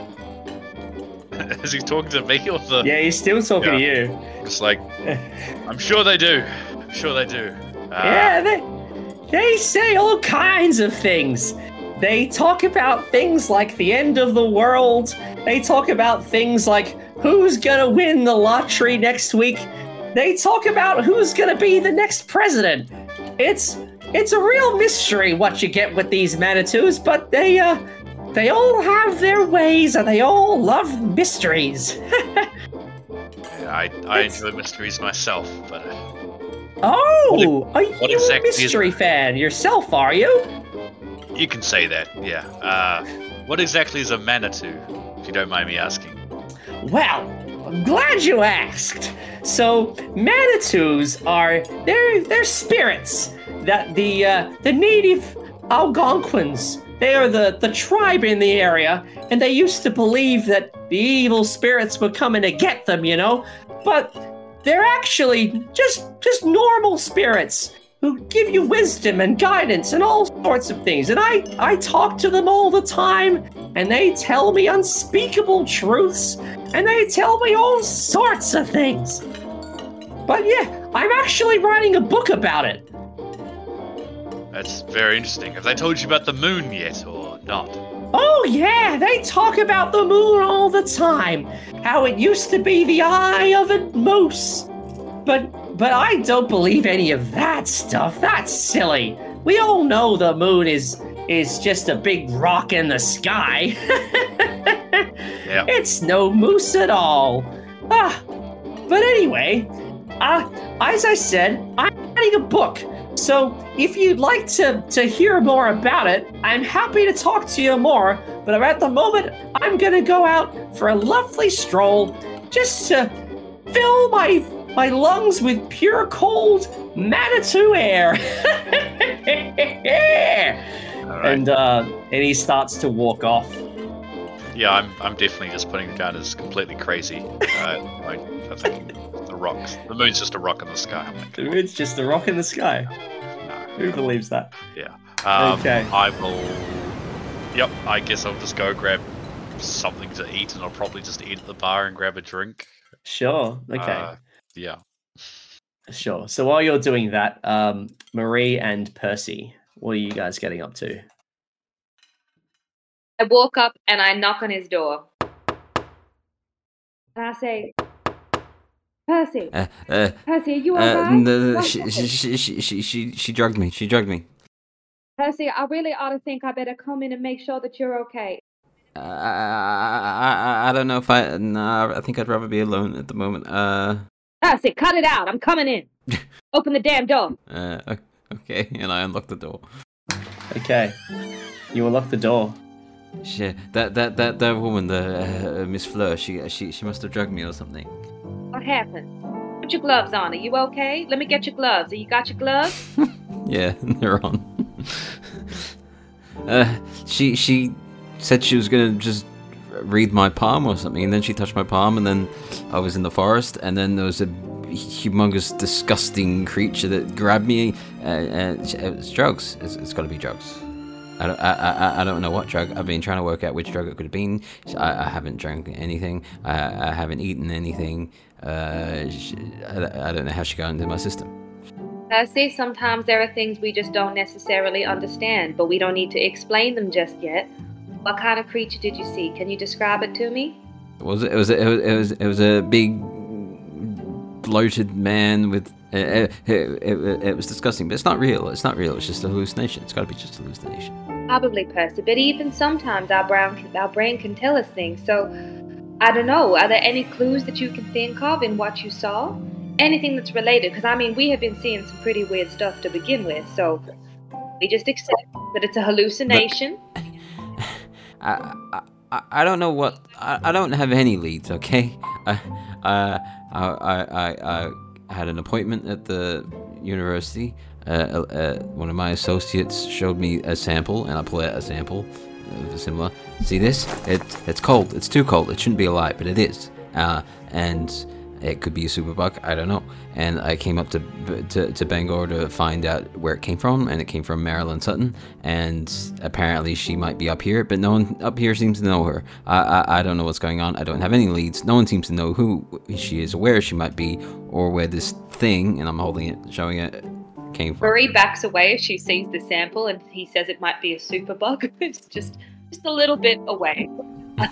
Is he talking to me or the? Yeah, he's still talking to you. Just like, I'm sure they do. I'm sure they do. Uh, Yeah, they they say all kinds of things. They talk about things like the end of the world. They talk about things like who's gonna win the lottery next week. They talk about who's gonna be the next president. It's it's a real mystery what you get with these Manitous, but they uh they all have their ways and they all love mysteries. yeah, I, I It's- enjoy mysteries myself, but uh, Oh, are you what a exactly is- mystery fan yourself, are you? you can say that. Yeah. Uh, what exactly is a Manitou, if you don't mind me asking? Well, I'm glad you asked. So, Manitous are they're they're spirits that the uh, the native Algonquins. They are the the tribe in the area, and they used to believe that the evil spirits were coming to get them. You know, but they're actually just just normal spirits. who give you wisdom and guidance and all sorts of things. And I, I talk to them all the time, and they tell me unspeakable truths, and they tell me all sorts of things. But yeah, I'm actually writing a book about it. That's very interesting. Have they told you about the moon yet, or not? Oh, yeah, they talk about the moon all the time. How it used to be the eye of a moose. But but I don't believe any of that stuff. That's silly. We all know the moon is is just a big rock in the sky. Yeah. It's no moose at all. Ah, but anyway, uh, as I said, I'm writing a book. So if you'd like to, to hear more about it, I'm happy to talk to you more. But at the moment, I'm gonna go out for a lovely stroll just to fill my my lungs with pure cold Manitou air. Right. and uh, and he starts to walk off. yeah, I'm, I'm definitely just putting it down as completely crazy. Uh, I, I think rocks. The moon's just a rock in the sky. I'm like, The moon's just a rock in the sky. no. Who believes that? Yeah. Um, Okay. I will. Yep, I guess I'll just go grab something to eat, and I'll probably just eat at the bar and grab a drink. Sure. Okay. Uh, yeah. Sure. So while you're doing that, um, Marie and Percy, what are you guys getting up to? I walk up and I knock on his door. And I say, Percy, Uh, uh, Percy, are you uh, alright? no, no, she, she, she, she, she, she, she drugged me. She drugged me. Percy, I really ought to think I better come in and make sure that you're okay. Uh, I, I, I don't know if I. No, I think I'd rather be alone at the moment. Uh, Percy, cut it out. I'm coming in. Open the damn door. uh, okay. And I unlock the door. Okay. You unlock the door. She, that, that, that, that woman, the uh, Miss Fleur, she, she, she must have drugged me or something. Happened? Put your gloves on. Are you okay? Let me get your gloves. Are you got your gloves? Yeah, they're on. uh, she, she said she was gonna just read my palm or something, and then she touched my palm, and then I was in the forest, and then there was a humongous, disgusting creature that grabbed me. Uh, and it was drugs. It's, it's got to be drugs. I don't, I, I, I don't know what drug. I've been trying to work out which drug it could have been. I, I haven't drank anything. I, I haven't eaten anything. Uh, I, I don't know how she got into my system. Percy, sometimes there are things we just don't necessarily understand, but we don't need to explain them just yet. What kind of creature did you see? Can you describe it to me? It was it was it was it was, it was a big bloated man with uh, it, it, it, it was disgusting but it's not real it's not real it's just a hallucination it's got to be just a hallucination Probably, Percy, but even sometimes our brain, our brain can tell us things. So, I don't know. Are there any clues that you can think of in what you saw? Anything that's related? Because I mean, we have been seeing some pretty weird stuff to begin with. So, we just accept that it's a hallucination. I, I I- don't know what I, I don't have any leads okay I uh, I, I I I had an appointment at the university uh, uh, one of my associates showed me a sample and I out a sample similar see this? It it's cold. It's too cold. It shouldn't be alive but it is. Uh, and it could be a superbug. I don't know. And I came up to, to to Bangor to find out where it came from and it came from Marilyn Sutton. And apparently she might be up here but no one up here seems to know her. I, I I don't know what's going on. I don't have any leads. No one seems to know who she is where she might be or where this thing and I'm holding it showing it came from Marie backs away as she sees the sample, and he says it might be a superbug. it's just just a little bit away.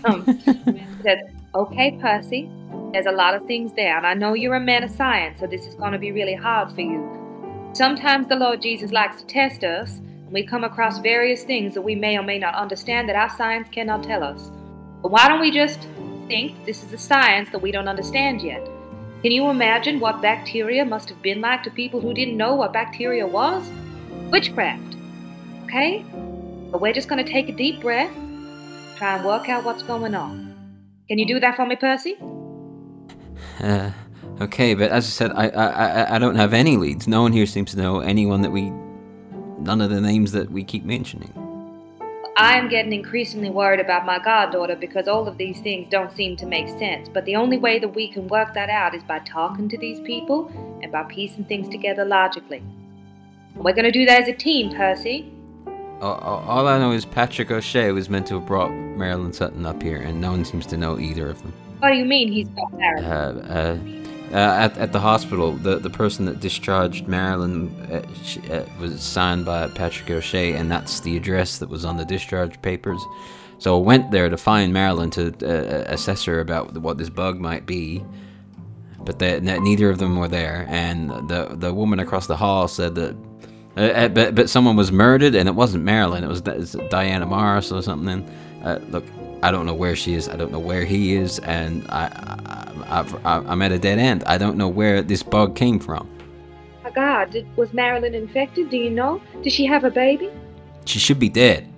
Um, he says, "Okay, Percy, there's a lot of things there, and I know you're a man of science, so this is going to be really hard for you. Sometimes the Lord Jesus likes to test us, and we come across various things that we may or may not understand that our science cannot tell us. But why don't we just think this is a science that we don't understand yet?" Can you imagine what bacteria must have been like to people who didn't know what bacteria was? Witchcraft. Okay? But we're just going to take a deep breath, try and work out what's going on. Can you do that for me, Percy? Uh, okay, but as I said, I, I I I don't have any leads. No one here seems to know anyone that we, none of the names that we keep mentioning. I am getting increasingly worried about my goddaughter because all of these things don't seem to make sense. But the only way that we can work that out is by talking to these people and by piecing things together logically. We're gonna do that as a team, Percy. All, I know is Patrick O'Shea was meant to have brought Marilyn Sutton up here, and no one seems to know either of them. What do you mean he's not Uh, married? uh, uh, at, at the hospital, the, the person that discharged Marilyn uh, sh uh, was signed by Patrick O'Shea, and that's the address that was on the discharge papers. So I went there to find Marilyn to uh, assess her about what this bug might be, but neither of them were there. And the the woman across the hall said that, uh, uh, but but someone was murdered, and it wasn't Marilyn. It was, Di- it's Diana Morris or something. Uh, look, I don't know where she is. I don't know where he is, and I, I, I, I'm at a dead end. I don't know where this bug came from. Oh God, did, was Marilyn infected? Do you know? Did she have a baby? She should be dead.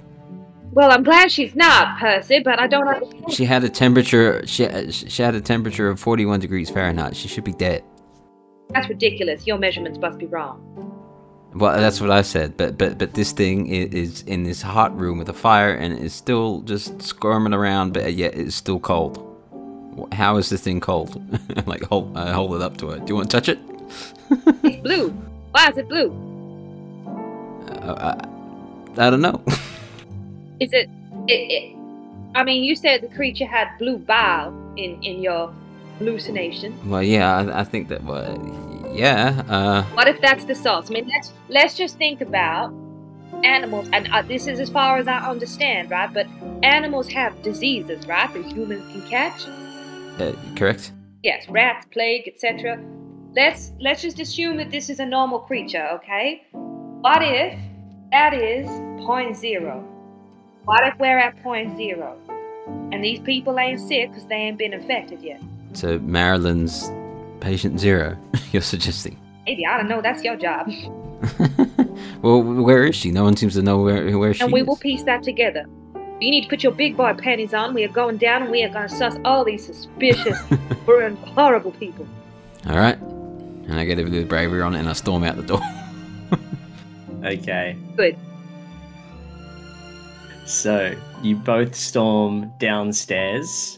Well, I'm glad she's not, Percy, but I don't understand. She had a temperature. She she had a temperature of 41 degrees Fahrenheit. She should be dead. That's ridiculous. Your measurements must be wrong. Well, that's what I said. But but but this thing is in this hot room with a fire, and it's still just squirming around, but yet it's still cold. How is this thing cold? like hold I hold it up to it. Do you want to touch it? It's blue. Why is it blue? Uh, I, I don't know. Is it, it, it? I mean, you said the creature had blue bile in in your hallucination. well, yeah, I, I think that. Well, yeah. Uh, What if that's the source? I mean, let's let's just think about animals, and uh, this is as far as I understand, right? But animals have diseases, right? That humans can catch. uh, correct. Yes, rats, plague, etc. Let's let's just assume that this is a normal creature, okay? What if that is point zero? What if we're at point zero, and these people ain't sick because they ain't been infected yet? So Marilyn's patient zero. You're suggesting. Maybe I don't know. That's your job, well, where is she? No one seems to know where where she and we is. will piece that together. You need to put your big boy panties on. We are going down, and we are going to suss all these suspicious, and horrible people. All right. And I get a bit of bravery on it, and I storm out the door. Okay. Good. So you both storm downstairs.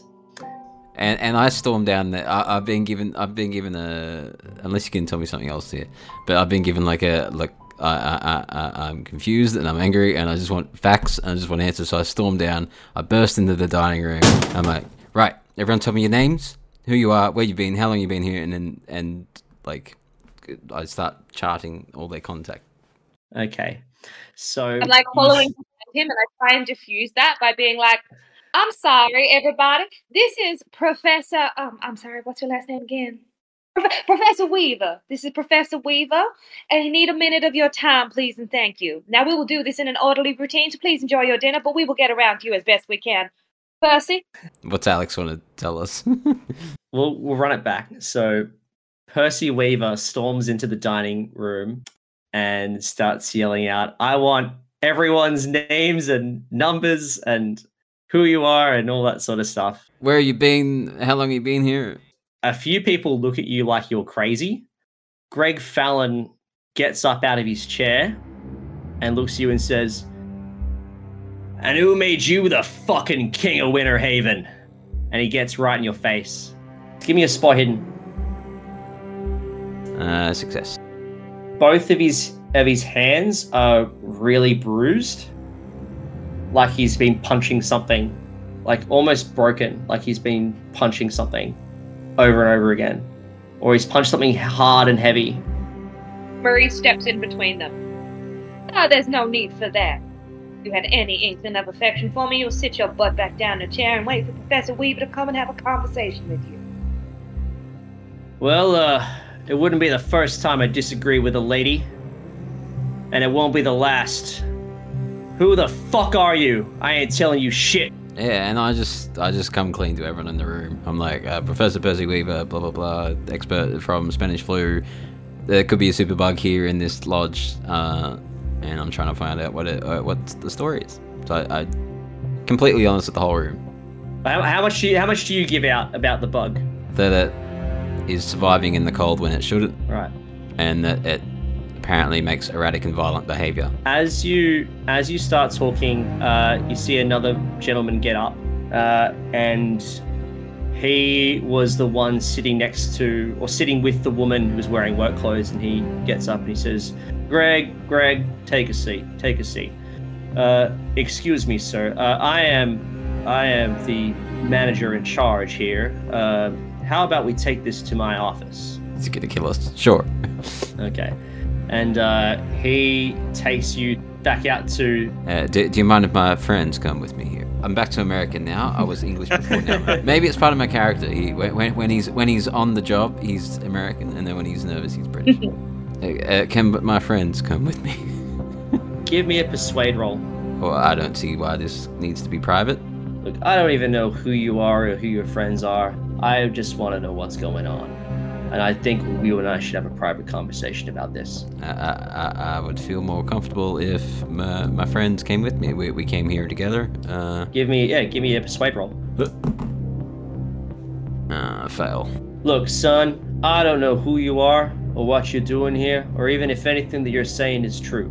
And and I storm down there. I, I've been given I've been given a unless you can tell me something else here, but I've been given like a like I I I I'm confused and I'm angry and I just want facts and I just want answers. So I storm down. I burst into the dining room. I'm like, right, everyone, tell me your names, who you are, where you've been, how long you've been here, and then and like I start charting all their contact. Okay. So I'm like following him, and I try and diffuse that by being like, "I'm sorry, everybody. This is Professor. Um, I'm sorry. What's your last name again? Prof- Professor Weaver. This is Professor Weaver, and you need a minute of your time, please, and thank you. Now we will do this in an orderly routine, so please enjoy your dinner, but we will get around to you as best we can. Percy, What's Alex want to tell us? we'll we'll run it back. So Percy Weaver storms into the dining room and starts yelling out, "I want everyone's names and numbers and who you are and all that sort of stuff." where you been? How long you been here? A few people look at you like you're crazy. Greg Fallon gets up out of his chair and looks at you and says, "And who made you the fucking king of Winter Haven?" And he gets right in your face. Give me a spot hidden. Uh, success. both of his of his hands are really bruised like he's been punching something like almost broken like he's been punching something over and over again or he's punched something hard and heavy Marie steps in between them. Oh, there's no need for that. If you had any inkling of affection for me, you'll sit your butt back down in a chair and wait for Professor Weaver to come and have a conversation with you. well uh it wouldn't be the first time i disagree with a lady and it won't be the last who the fuck are you i ain't telling you shit Yeah, and I just I just come clean to everyone in the room. I'm like uh, Professor Percy Weaver, blah blah blah, expert from Spanish flu. There could be a superbug here in this lodge, uh, and I'm trying to find out what it uh, what the story is. So I, I completely honest with the whole room how, how much do you, how much do you give out about the bug that it is surviving in the cold when it shouldn't, right and that it apparently makes erratic and violent behavior. as you as you start talking, uh, you see another gentleman get up, uh, and he was the one sitting next to or sitting with the woman who was wearing work clothes, and he gets up and he says, "Greg, Greg, take a seat. Take a seat. Uh, excuse me, sir. Uh, I am, I am the manager in charge here. Uh, how about we take this to my office?" Is he gonna kill us? Sure. Okay. And uh, he takes you back out to. Uh, do, do you mind if my friends come with me here? I'm back to American now. I was English before now. Maybe it's part of my character. He, when, when, he's when he's on the job, he's American, and then when he's nervous, he's British. uh, uh, can my friends come with me? Give me a persuade roll. Well, I don't see why this needs to be private. Look, I don't even know who you are or who your friends are. I just want to know what's going on. And I think you and I should have a private conversation about this. I, I, I- I would feel more comfortable if my, my friends came with me. We, we came here together. Uh, Give me, yeah, give me a swipe roll. uh, fail. Look, son, I don't know who you are or what you're doing here, or even if anything that you're saying is true.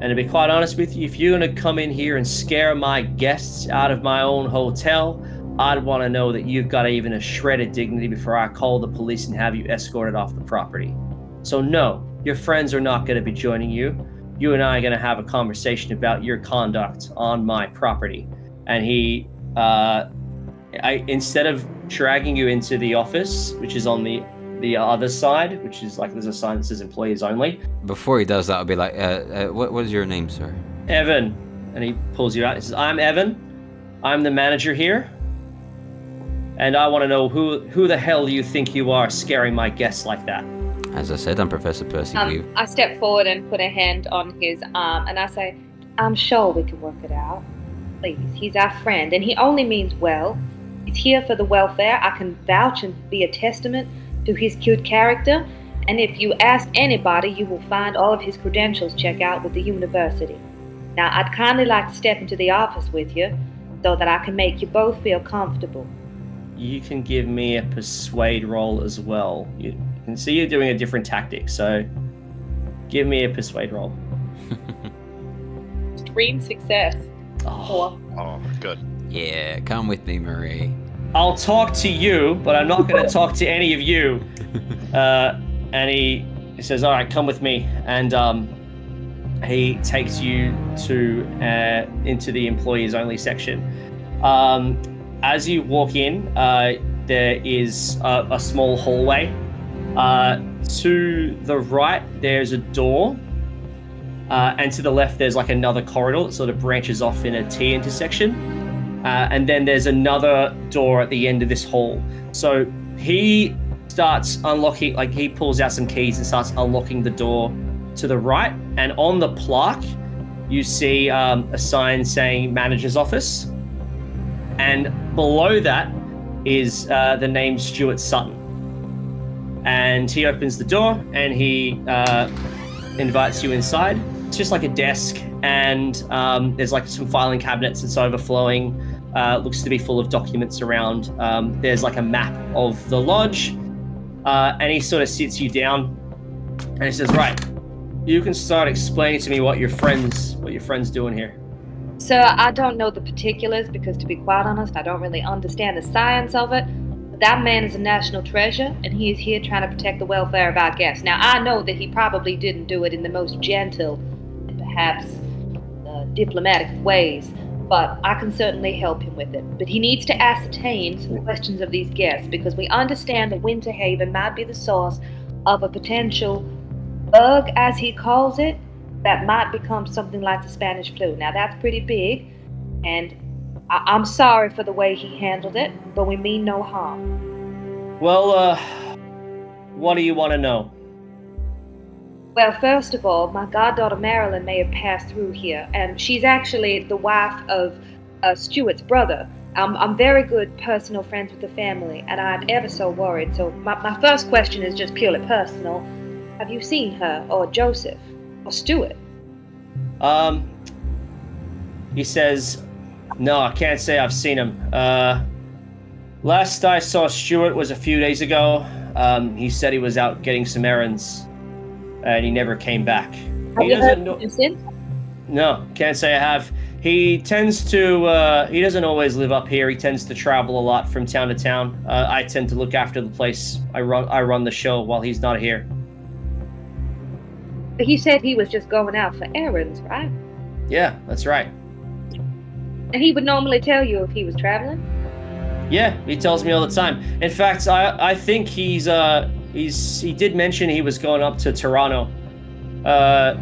And to be quite honest with you, if you're gonna come in here and scare my guests out of my own hotel, I'd want to know that you've got even a shred of dignity before I call the police and have you escorted off the property. So no, your friends are not gonna be joining you. You and I are gonna have a conversation about your conduct on my property. And he, uh, I instead of dragging you into the office, which is on the the other side, which is like there's a sign that says employees only. Before he does that, I'll be like, uh, uh, what, what is your name, sir? Evan, and he pulls you out. He says, "I'm Evan. I'm the manager here, and I want to know who who the hell you think you are, scaring my guests like that." As I said, I'm Professor Percy Weave. Um, I step forward and put a hand on his arm and I say, I'm sure we can work it out. Please, he's our friend and he only means well. He's here for the welfare. I can vouch and be a testament to his cute character. And if you ask anybody, you will find all of his credentials check out with the university. Now, I'd kindly like to step into the office with you so that I can make you both feel comfortable. You can give me a persuade roll as well. You can see you're doing a different tactic, so give me a persuade roll. Extreme success. Oh. Oh, good. Yeah, come with me, Marie. I'll talk to you, but I'm not going to talk to any of you. Uh, and he, he says, "All right, come with me." And um, he takes you to uh, into the employees only section. Um, as you walk in, uh, there is a, a small hallway. Uh, to the right, there's a door. Uh, and to the left, there's like another corridor that sort of branches off in a T intersection. Uh, and then there's another door at the end of this hall. So he starts unlocking, like he pulls out some keys and starts unlocking the door to the right. And on the plaque, you see um, a sign saying manager's office. And below that is uh, the name Stuart Sutton. And he opens the door and he uh, invites you inside. It's just like a desk, and um, there's like some filing cabinets that's overflowing. Uh, looks to be full of documents around. Um, there's like a map of the lodge, uh, and he sort of sits you down, and he says, "Right, you can start explaining to me what your friends, what your friends doing here." Sir, I don't know the particulars because, to be quite honest, I don't really understand the science of it. But that man is a national treasure, and he is here trying to protect the welfare of our guests. Now, I know that he probably didn't do it in the most gentle and perhaps uh, diplomatic ways, but I can certainly help him with it. But he needs to ascertain some questions of these guests because we understand that Winter Haven might be the source of a potential bug, as he calls it, that might become something like the Spanish flu. Now, that's pretty big, and I- I'm sorry for the way he handled it, but we mean no harm. Well, uh, what do you want to know? Well, first of all, my goddaughter Marilyn may have passed through here, and she's actually the wife of uh, Stuart's brother. Um, I'm very good personal friends with the family, and I'm ever so worried. So, my, my first question is just purely personal. Have you seen her, or Joseph, or Stuart? Um, he says, "No, I can't say I've seen him. Uh, last I saw Stuart was a few days ago. Um, he said he was out getting some errands, and he never came back. Have He you doesn't heard know- from him since? No, can't say I have. He tends to. Uh, he doesn't always live up here. He tends to travel a lot from town to town. Uh, I tend to look after the place. I run. I run the show while he's not here. He said he was just going out for errands, right? Yeah, that's right. And he would normally tell you if he was traveling. Yeah, he tells me all the time. In fact, I I think he's uh he's he did mention he was going up to Toronto, uh,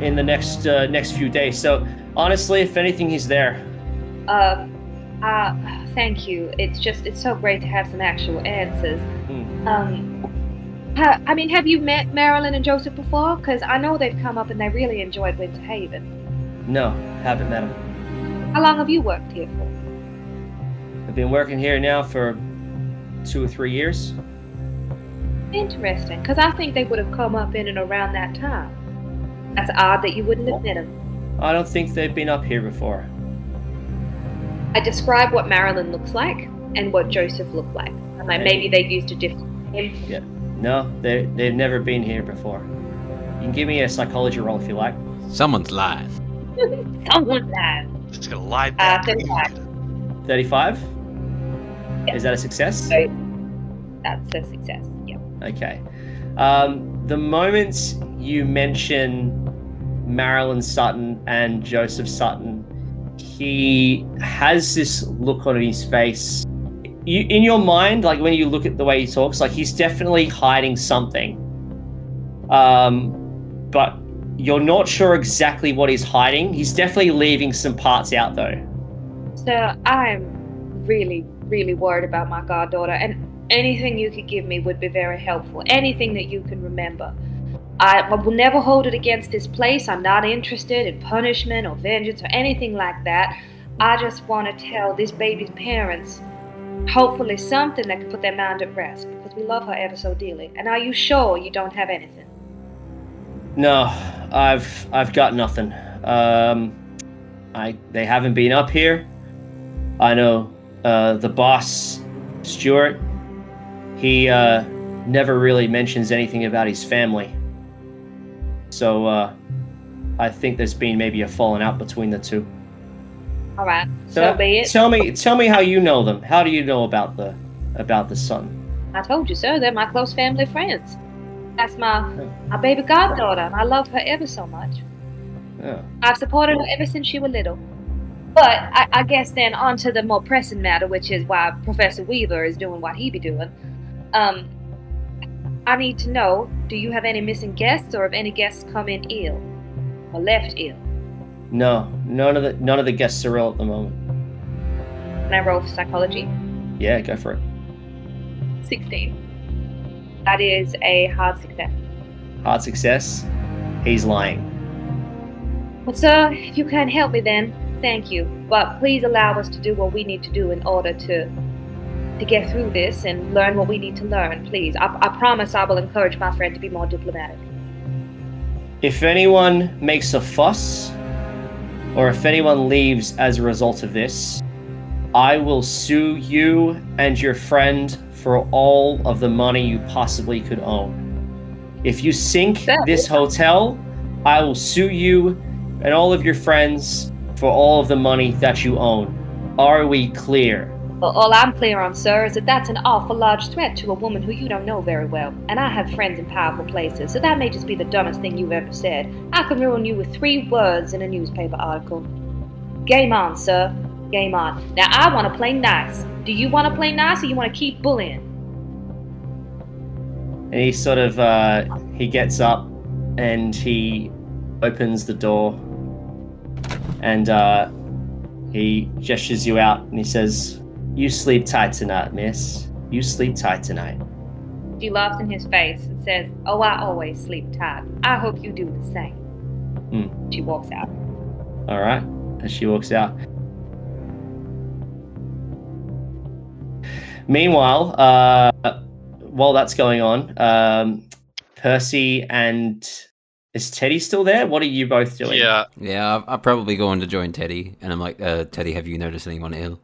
in the next uh, next few days. So honestly, if anything, he's there. Uh, uh, thank you. It's just it's so great to have some actual answers. Hmm. Um, ha- I mean, have you met Marilyn and Joseph before? Because I know they've come up and they really enjoyed Winter Haven. No, haven't met them. How long have you worked here for? I've been working here now for two or three years. Interesting, because I think they would have come up in and around that time. That's odd that you wouldn't have met them. I don't think they've been up here before. I describe what Marilyn looks like and what Joseph looked like. Like, maybe they used a different name. No, they they've never been here before. You can give me a psychology roll if you like. Someone's lying. Someone's lying. Just gonna lie Uh, back. 35. Thirty-five. Yeah. Is that a success? So that's a success. Yeah. Okay. Um, the moment you mention Marilyn Sutton and Joseph Sutton, he has this look on his face. You, in your mind, like when you look at the way he talks, like he's definitely hiding something. Um, but you're not sure exactly what he's hiding. He's definitely leaving some parts out, though. So I'm really, really worried about my goddaughter, and anything you could give me would be very helpful. Anything that you can remember. I, I will never hold it against this place. I'm not interested in punishment or vengeance or anything like that. I just want to tell this baby's parents, hopefully, something that can put their mind at rest because we love her ever so dearly. And are you sure you don't have anything? No, I've I've got nothing. Um, I they haven't been up here. I know uh, the boss, Stuart. He uh, never really mentions anything about his family. So uh, I think there's been maybe a falling out between the two. All right, so be it. Tell me, tell me how you know them. How do you know about the about the son? I told you, sir, they're my close family friends. That's my, my baby goddaughter, and I love her ever so much. Yeah. I've supported her ever since she was little. But I, I guess then on to the more pressing matter, which is why Professor Weaver is doing what he be doing. Um, I need to know, do you have any missing guests, or have any guests come in ill, or left ill? No, none of the none of the guests are ill at the moment. Can I roll for psychology? Yeah, go for it. 16. That is a hard success. Hard success. He's lying. Well, sir, if you can't help me then, thank you. But please allow us to do what we need to do in order to to get through this and learn what we need to learn, please. I, I promise I will encourage my friend to be more diplomatic. If anyone makes a fuss, or if anyone leaves as a result of this, I will sue you and your friend for all of the money you possibly could own. If you sink this hotel, I will sue you and all of your friends for all of the money that you own. Are we clear? Well, all I'm clear on, sir, is that that's an awful large threat to a woman who you don't know very well. And I have friends in powerful places, so that may just be the dumbest thing you've ever said. I can ruin you with three words in a newspaper article. Game on, sir. Game on. Now, I want to play nice. Do you want to play nice, or you want to keep bullying? And he sort of uh, he gets up and he opens the door and uh, he gestures you out and he says, "You sleep tight tonight, miss. You sleep tight tonight." She laughs in his face and says, Oh, I always sleep tight. I hope you do the same. Hmm. She walks out. All right. As she walks out. Meanwhile, uh, while that's going on, um, Percy and is Teddy still there? What are you both doing? Yeah. Yeah, I'm, I'm probably going to join Teddy, and I'm like, uh, Teddy, have you noticed anyone ill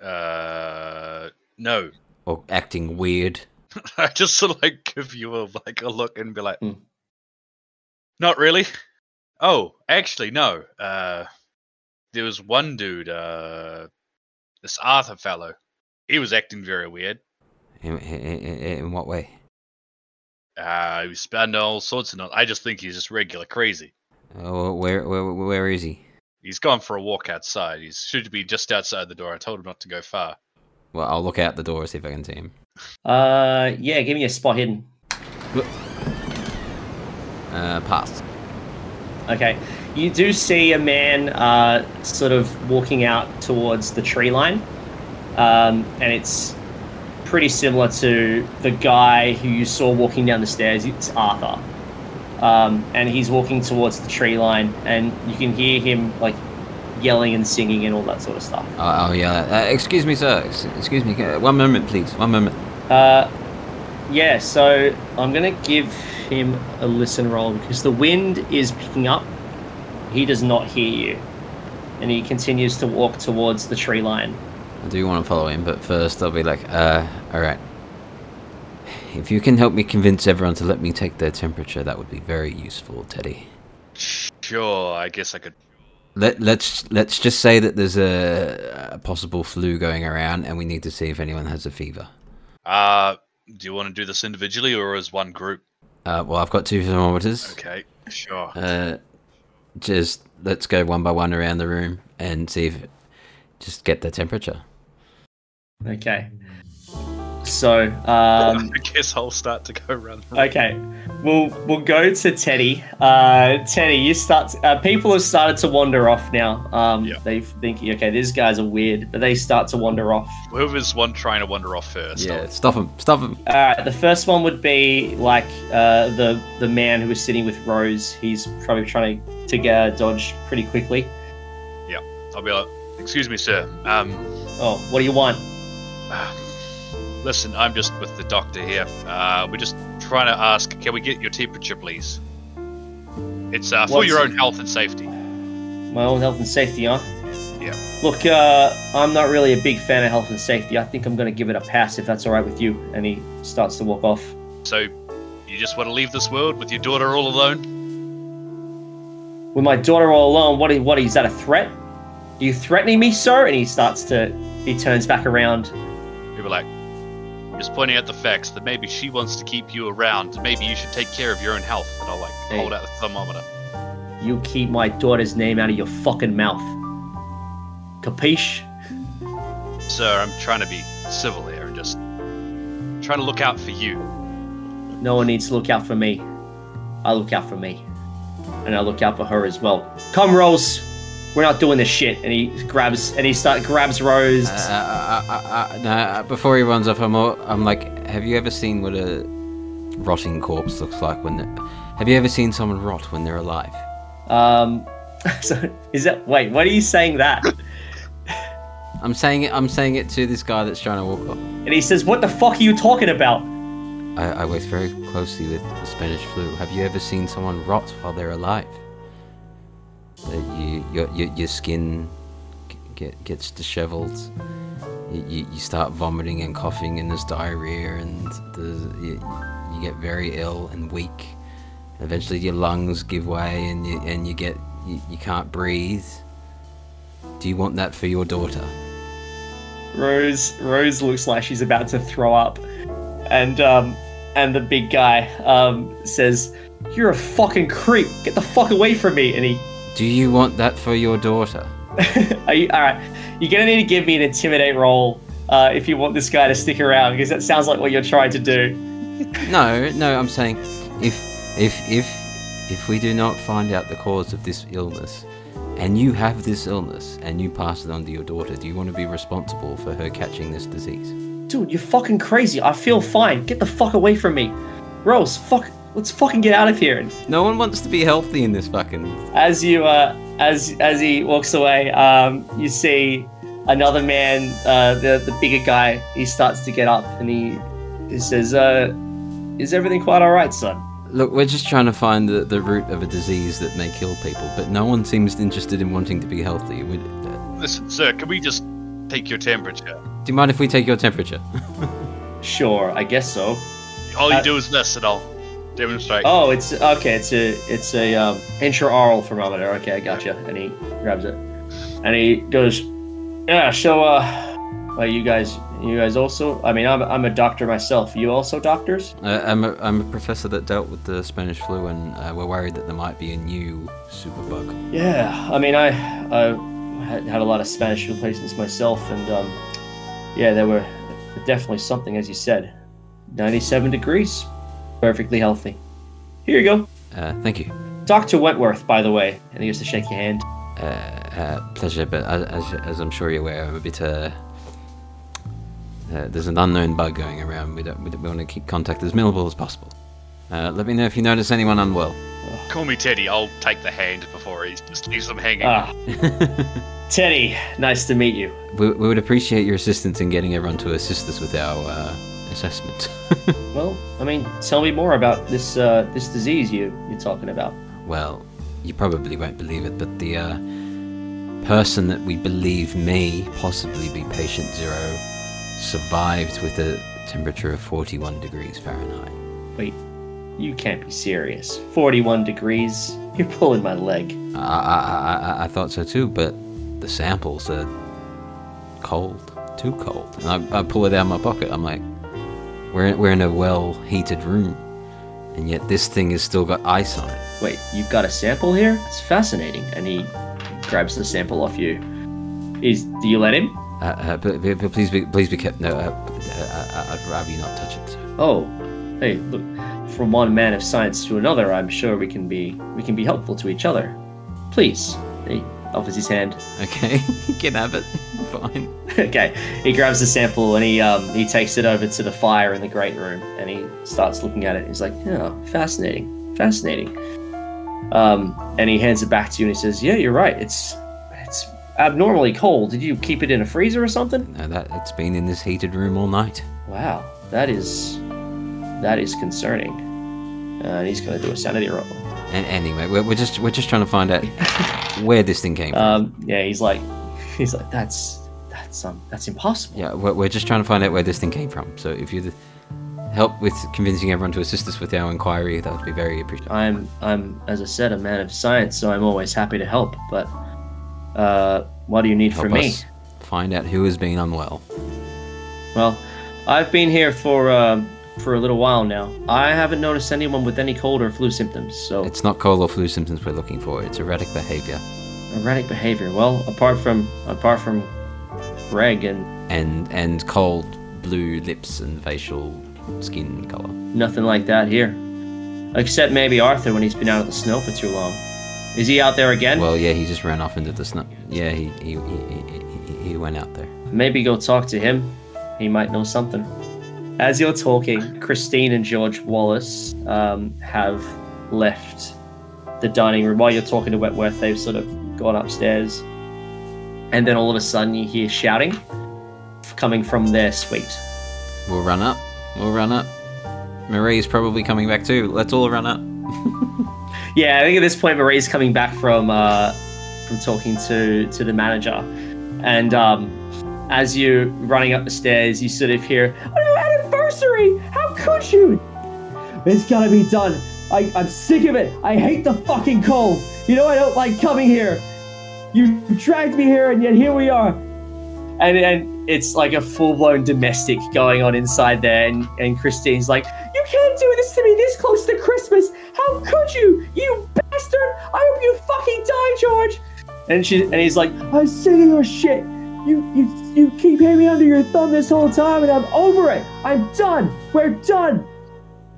Uh, no. or acting weird? I just sort of like give you a like a look and be like, Hmm. not really. Oh, actually, no. Uh, there was one dude, uh, this Arthur fellow. He was acting very weird. In, in, in, in what way? Uh, he was spouting all sorts of. No- I just think he's just regular crazy. Oh, where, where, where is he? He's gone for a walk outside. He should be just outside the door. I told him not to go far. Well, I'll look out the door and see if I can see him. Uh, yeah, give me a spot hidden. Uh, pass. Okay. You do see a man uh, sort of walking out towards the tree line. Um, and it's pretty similar to the guy who you saw walking down the stairs. It's Arthur. Um, and he's walking towards the tree line, and you can hear him like yelling and singing and all that sort of stuff. Oh, oh yeah. Uh, excuse me, sir. Ex- Excuse me. Uh, One moment, please. One moment. Uh, yeah, so I'm gonna give him a listen roll because the wind is picking up. He does not hear you, and he continues to walk towards the tree line. I do want to follow him, but first I'll be like, uh, alright. If you can help me convince everyone to let me take their temperature, that would be very useful, Teddy. Sure, I guess I could. Let, let's let's just say that there's a, a possible flu going around, and we need to see if anyone has a fever. Uh, do you want to do this individually or as one group? Uh, well, I've got two thermometers. Okay, sure. Uh, just let's go one by one around the room and see if just get the temperature. Okay. So, um, I guess I'll start to go run. okay, we'll we'll go to Teddy. Uh, Teddy, you start. Uh, people have started to wander off now. Um, Yeah. they think, okay, these guys are weird, but they start to wander off. Whoever's one trying to wander off first. Yeah, stop him! Stop him! All right, the first one would be like uh, the the man who was sitting with Rose. He's probably trying to, to get a dodge pretty quickly. Yeah, I'll be like, excuse me, sir. Um, Oh, what do you want? Listen, I'm just with the doctor here. Uh, we're just trying to ask, can we get your temperature, please? It's uh, for What's- your own health and safety. My own health and safety, huh? Yeah. Look, uh, I'm not really a big fan of health and safety. I think I'm going to give it a pass if that's all right with you. And he starts to walk off. So, you just want to leave this world with your daughter all alone? With my daughter all alone, what? What? Is that a threat? Are you threatening me, sir? And he starts to. He turns back around. People like, Just pointing out the facts that maybe she wants to keep you around. and Maybe you should take care of your own health. And I'll like Hey. hold out the thermometer. You keep my daughter's name out of your fucking mouth. Capiche? Sir, I'm trying to be civil here and just trying to look out for you. No one needs to look out for me. I look out for me. And I look out for her as well. Come, Rose. We're not doing this shit. And he grabs and he start grabs Rose. Uh, uh, uh, uh, uh, no, before he runs off, I'm, all, I'm like, have you ever seen what a rotting corpse looks like when? Have you ever seen someone rot when they're alive? Um, so is that wait? What are you saying that? I'm saying it. I'm saying it to this guy that's trying to walk off. And he says, "What the fuck are you talking about?" I, I work very closely with the Spanish flu. Have you ever seen someone rot while they're alive? You, your, your, your skin get, gets disheveled. You, you, you start vomiting and coughing, and there's diarrhea, and there's, you, you get very ill and weak. Eventually, your lungs give way, and you, and you get you, you can't breathe. Do you want that for your daughter? Rose Rose looks like she's about to throw up, and um, and the big guy um says, "You're a fucking creep. Get the fuck away from me." And he, Do you want that for your daughter? are you all right? You're gonna need to give me an intimidate roll uh, if you want this guy to stick around because that sounds like what you're trying to do. No, no, I'm saying if if if if we do not find out the cause of this illness and you have this illness and you pass it on to your daughter, do you want to be responsible for her catching this disease? Dude, you're fucking crazy. I feel fine. Get the fuck away from me, Rose. Fuck. Let's fucking get out of here. No one wants to be healthy in this fucking as you uh as as he walks away um you see another man uh the the bigger guy he starts to get up and he he says uh is everything quite all right son Look, we're just trying to find the, the root of a disease that may kill people, but no one seems interested in wanting to be healthy. We, uh, Listen, sir, can we just take your temperature? do you mind if we take your temperature? sure i guess so All you Uh, do is this, and I'll demonstrate. Oh, it's okay. It's a it's a um, intraoral thermometer. Okay, I gotcha. And he grabs it, and he goes, "Yeah, so uh, well, you guys, you guys also. I mean, I'm I'm a doctor myself. You also doctors? Uh, I'm, a, I'm a professor that dealt with the Spanish flu, and uh, we're worried that there might be a new superbug. Yeah. I mean, I I had, had a lot of Spanish flu patients myself, and um, yeah, there were definitely something, as you said. 97 degrees, perfectly healthy. Here you go. Uh, thank you. Dr. Wentworth, by the way, and he used to shake your hand. Uh, uh, pleasure, but as, as, as I'm sure you're aware, I'm a bit uh, uh, there's an unknown bug going around. We, don't, we, don't, we want to keep contact as minimal as possible. Uh, let me know if you notice anyone unwell. Call me Teddy. I'll take the hand before he just leaves them hanging. Ah, Teddy, nice to meet you. we, we would appreciate your assistance in getting everyone to assist us with our uh, assessment. Well, I mean, tell me more about this uh, this disease you you're talking about. well, you probably won't believe it, but the uh, person that we believe may possibly be patient zero survived with a temperature of 41 degrees Fahrenheit. Wait, you can't be serious. 41 degrees? You're pulling my leg. I, I, I, I thought so too, but the samples are cold, too cold. And I, I pull it out of my pocket. I'm like, we're in, we're in a well heated room, and yet this thing has still got ice on it. Wait, you've got a sample here? It's fascinating. And he grabs the sample off you. Is do you let him? Uh, uh, but, but, please be please be kept. No, uh, uh, I- I'd rather you not touch it. Oh, hey, look. From one man of science to another, I'm sure we can be we can be helpful to each other. Please. Offers his hand. Okay, you can have it. Fine. okay, he grabs the sample and he um he takes it over to the fire in the great room and he starts looking at it. He's like, "Yeah, fascinating, fascinating." Um, and he hands it back to you and he says, "Yeah, you're right. It's it's abnormally cold. Did you keep it in a freezer or something?" No, that it's been in this heated room all night. Wow, that is that is concerning. Uh, and he's gonna do a sanity roll. And anyway, we're, we're just we're just trying to find out where this thing came from. Um, yeah, he's like, he's like, that's that's um that's impossible. Yeah, we're, we're just trying to find out where this thing came from. So if you help with convincing everyone to assist us with our inquiry, that would be very appreciated. I'm I'm as I said a man of science, so I'm always happy to help. But uh, what do you need Help from me? find out who has been unwell. Well, I've been here for um, for a little while now. I haven't noticed anyone with any cold or flu symptoms. So It's not cold or flu symptoms we're looking for. It's erratic behavior erratic behavior. Well, apart from apart from Greg and and and cold blue lips and facial skin color. nothing like that here, except maybe Arthur when he's been out in the snow for too long. Is he out there again? Well, yeah, he just ran off into the snow. Yeah, he he, he, he, he went out there. Maybe go talk to him. He might know something. As you're talking, Christine and George Wallace um, have left the dining room. While you're talking to Wentworth, they've sort of gone upstairs. And then all of a sudden, you hear shouting coming from their suite. We'll run up. We'll run up. Marie's probably coming back too. Let's all run up. Yeah, I think at this point, Marie's coming back from uh, from talking to to the manager, and um, as you're running up the stairs, you sort of hear, "Oh, anniversary! How could you?" It's gotta be done. I, I'm sick of it. I hate the fucking cold. You know I don't like coming here. You dragged me here, and yet here we are. And and it's like a full blown domestic going on inside there, and, and Christine's like, "You can't do this to me this close to Christmas. How could you, you bastard? I hope you fucking die, George." And she and he's like, "I'm sick of your shit. You you you keep having me under your thumb this whole time, and I'm over it. I'm done. We're done."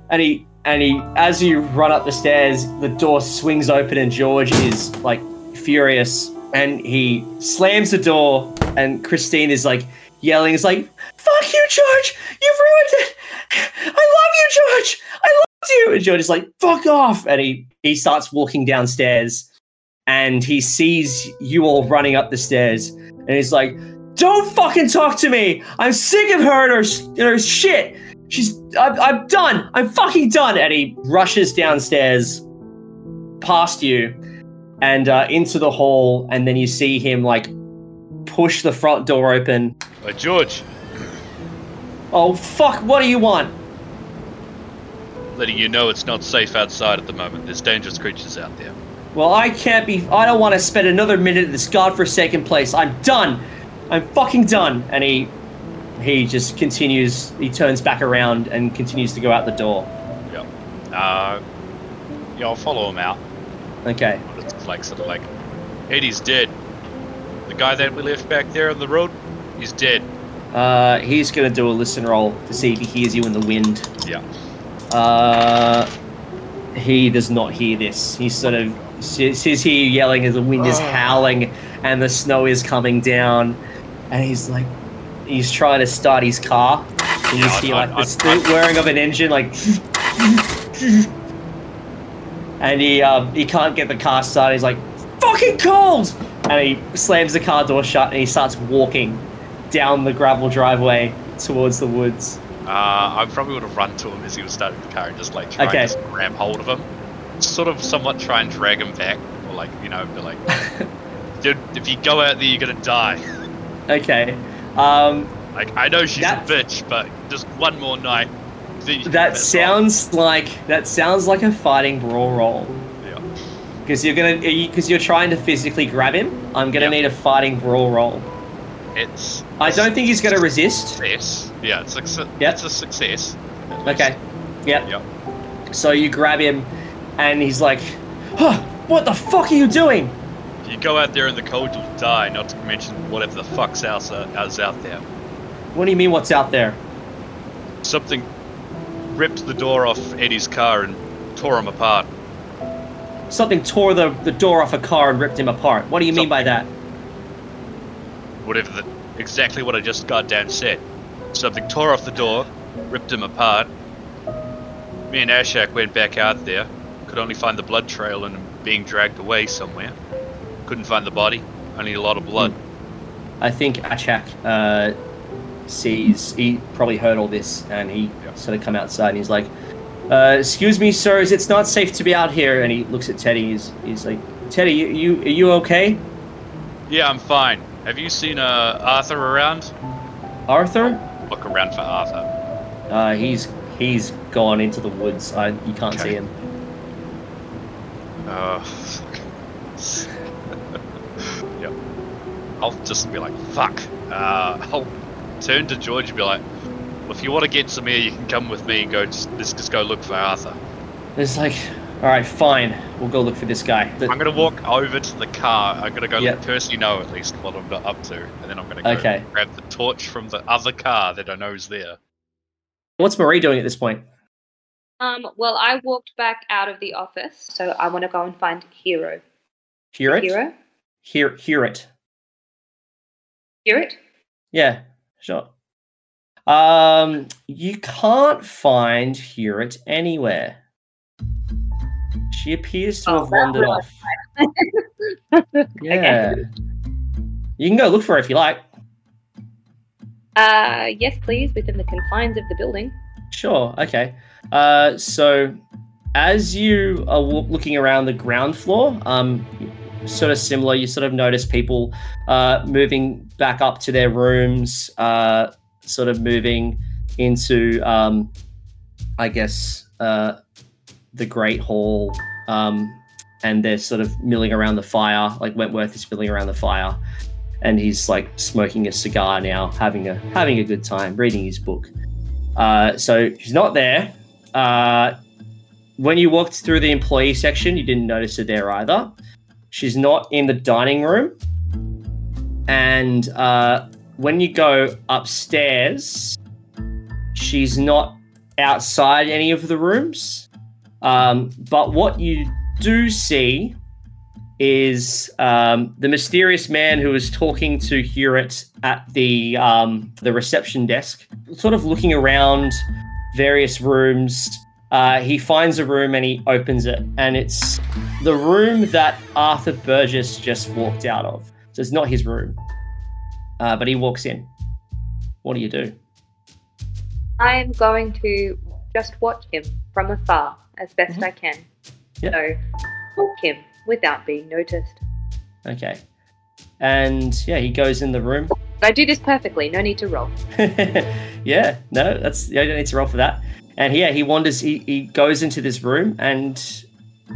And he and he as you run up the stairs, the door swings open, and George is like furious, and he slams the door, and Christine is like yelling, "Is like, fuck you, George! You've ruined it. I love you, George. I loved you." And George is like, "Fuck off!" And he he starts walking downstairs, and he sees you all running up the stairs, and he's like, "Don't fucking talk to me. I'm sick of her and her, and her shit. She's I'm, I'm done. I'm fucking done." And he rushes downstairs, past you, and uh, into the hall, and then you see him like push the front door open. Uh, George, Oh fuck! What do you want? letting you know it's not safe outside at the moment. There's dangerous creatures out there. Well, I can't be. I don't want to spend another minute in this godforsaken place. I'm done. I'm fucking done. And he, he just continues. He turns back around and continues to go out the door. Yeah. Uh, yeah, I'll follow him out. Okay. It's like sort of like, Eddie's dead. The guy that we left back there on the road, he's dead. Uh, he's gonna do a listen roll to see if he hears you in the wind. Yeah. Uh, he does not hear this. He sort of sees here yelling as the wind is howling and the snow is coming down, and he's like, he's trying to start his car. And you see like the st- whirring of an engine, like, and he um, he can't get the car started. He's like, fucking cold, and he slams the car door shut and he starts walking down the gravel driveway towards the woods. Uh, I probably would have run to him as he was starting the car and just like try Okay. and just grab hold of him. Sort of somewhat try and drag him back. Or like, you know, be like, dude, if you go out there, you're gonna die. Okay. Um, Like, I know she's That- a bitch, but just one more night. you that piss off. sounds like that sounds like a fighting brawl roll. Yeah. Because you're gonna because you're trying to physically grab him. I'm gonna Yep. need a fighting brawl roll. It's. I don't think he's gonna resist. Success. Yeah, it's a, Yep. it's a success. Okay. Yep. Yep. So you grab him, and he's like, huh, "What the fuck are you doing?" You go out there in the cold, you'll die. Not to mention whatever the fuck's else uh, is out there. What do you mean? What's out there? Something ripped the door off Eddie's car and tore him apart. Something tore the, the door off a car and ripped him apart. What do you mean by that? Whatever the exactly what I just goddamn said. Something tore off the door, ripped him apart. Me and Ashak went back out there. Could only find the blood trail and him being dragged away somewhere. Couldn't find the body. Only a lot of blood. I think Ashak uh, sees he probably heard all this and he Yeah. sort of come outside and he's like, uh, "Excuse me, sirs, it's not safe to be out here." And he looks at Teddy. He's, he's like, "Teddy, you, you are you okay? Yeah, I'm fine. Have you seen uh, Arthur around? Arthur? Look around for Arthur. Uh, he's he's gone into the woods. I, you can't Okay. see him. Uh, yep. I'll just be like, fuck. Uh, I'll turn to George and be like, well, if you want to get some air, you can come with me and go. Just, let's just go look for Arthur. It's like, all right, fine. We'll go look for this guy. The- I'm gonna walk over to the car. I'm gonna go Yep. let Percy know at least what I'm up to, and then I'm gonna go Okay. grab the torch from the other car that I know is there. What's Marie doing at this point? Um, well, I walked back out of the office, so I want to go and find Hero. Hear it? Hero? Hear hear it. Hear it? Yeah, sure. Um, you can't find hear it anywhere. She appears to Oh, have wandered off. Yeah. You can go look for her if you like. Uh, yes, please, within the confines of the building. Sure. Okay. Uh, so as you are looking around the ground floor, um, sort of similar, you sort of notice people uh, moving back up to their rooms, uh, sort of moving into, um, I guess, uh, the Great Hall, um, and they're sort of milling around the fire. Like Wentworth is milling around the fire, and he's like smoking a cigar now, having a having a good time, reading his book. Uh, so he's not there. Uh, when you walked through the employee section, you didn't notice it there either. She's not in the dining room. And uh, when you go upstairs, she's not outside any of the rooms. Um, but what you do see is um, the mysterious man who was talking to Hewitt at the um, the reception desk, sort of looking around various rooms. Uh, he finds a room and he opens it, and it's the room that Arthur Burgess just walked out of. So it's not his room, uh, but he walks in. What do you do? I am going to just watch him from afar as best I can. Yep. So, walk him without being noticed. Okay, and yeah, he goes in the room. I do this perfectly, no need to roll. yeah, no, that's you don't need to roll for that. And yeah, he wanders. He, he goes into this room, and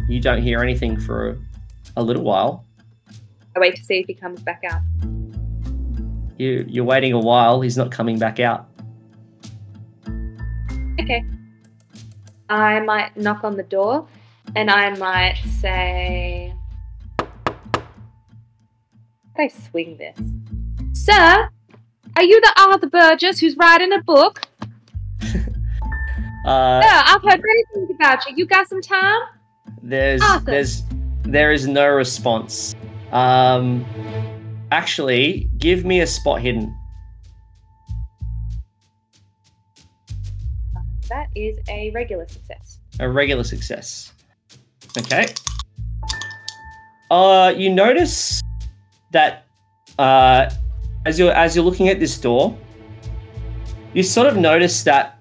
you don't hear anything for a, a little while. I wait to see if he comes back out. You you're waiting a while. He's not coming back out. Okay. I might knock on the door and I might say. I swing this. Sir, are you the Arthur Burgess who's writing a book? Uh, Sir, I've heard great things about you. You got some time? There's Awesome. there's there is no response. Um, actually, give me a spot hidden. That is a regular success. A regular success. Okay. Uh, you notice that uh, as you're as you're looking at this door, you sort of notice that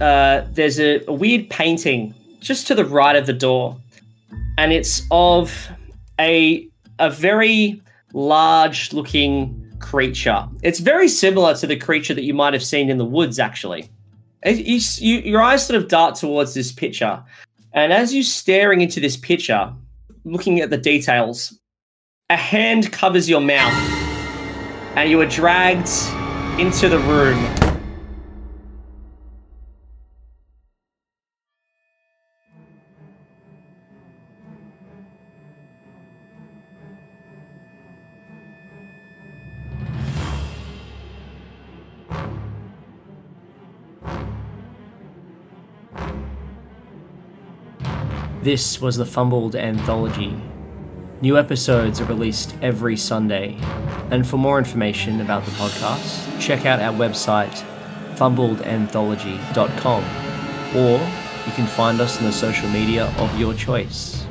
uh, there's a, a weird painting just to the right of the door, and it's of a a very large looking creature. It's very similar to the creature that you might have seen in the woods, actually. You, you, your eyes sort of dart towards this picture, and as you're staring into this picture, looking at the details, a hand covers your mouth, and you are dragged into the room. This was the Fumbled Anthology. New episodes are released every Sunday. And for more information about the podcast, check out our website, fumbledanthology.com, or you can find us on the social media of your choice.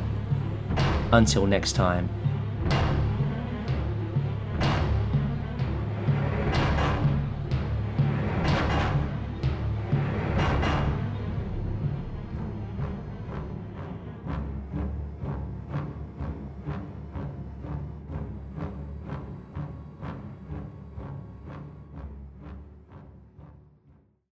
Until next time.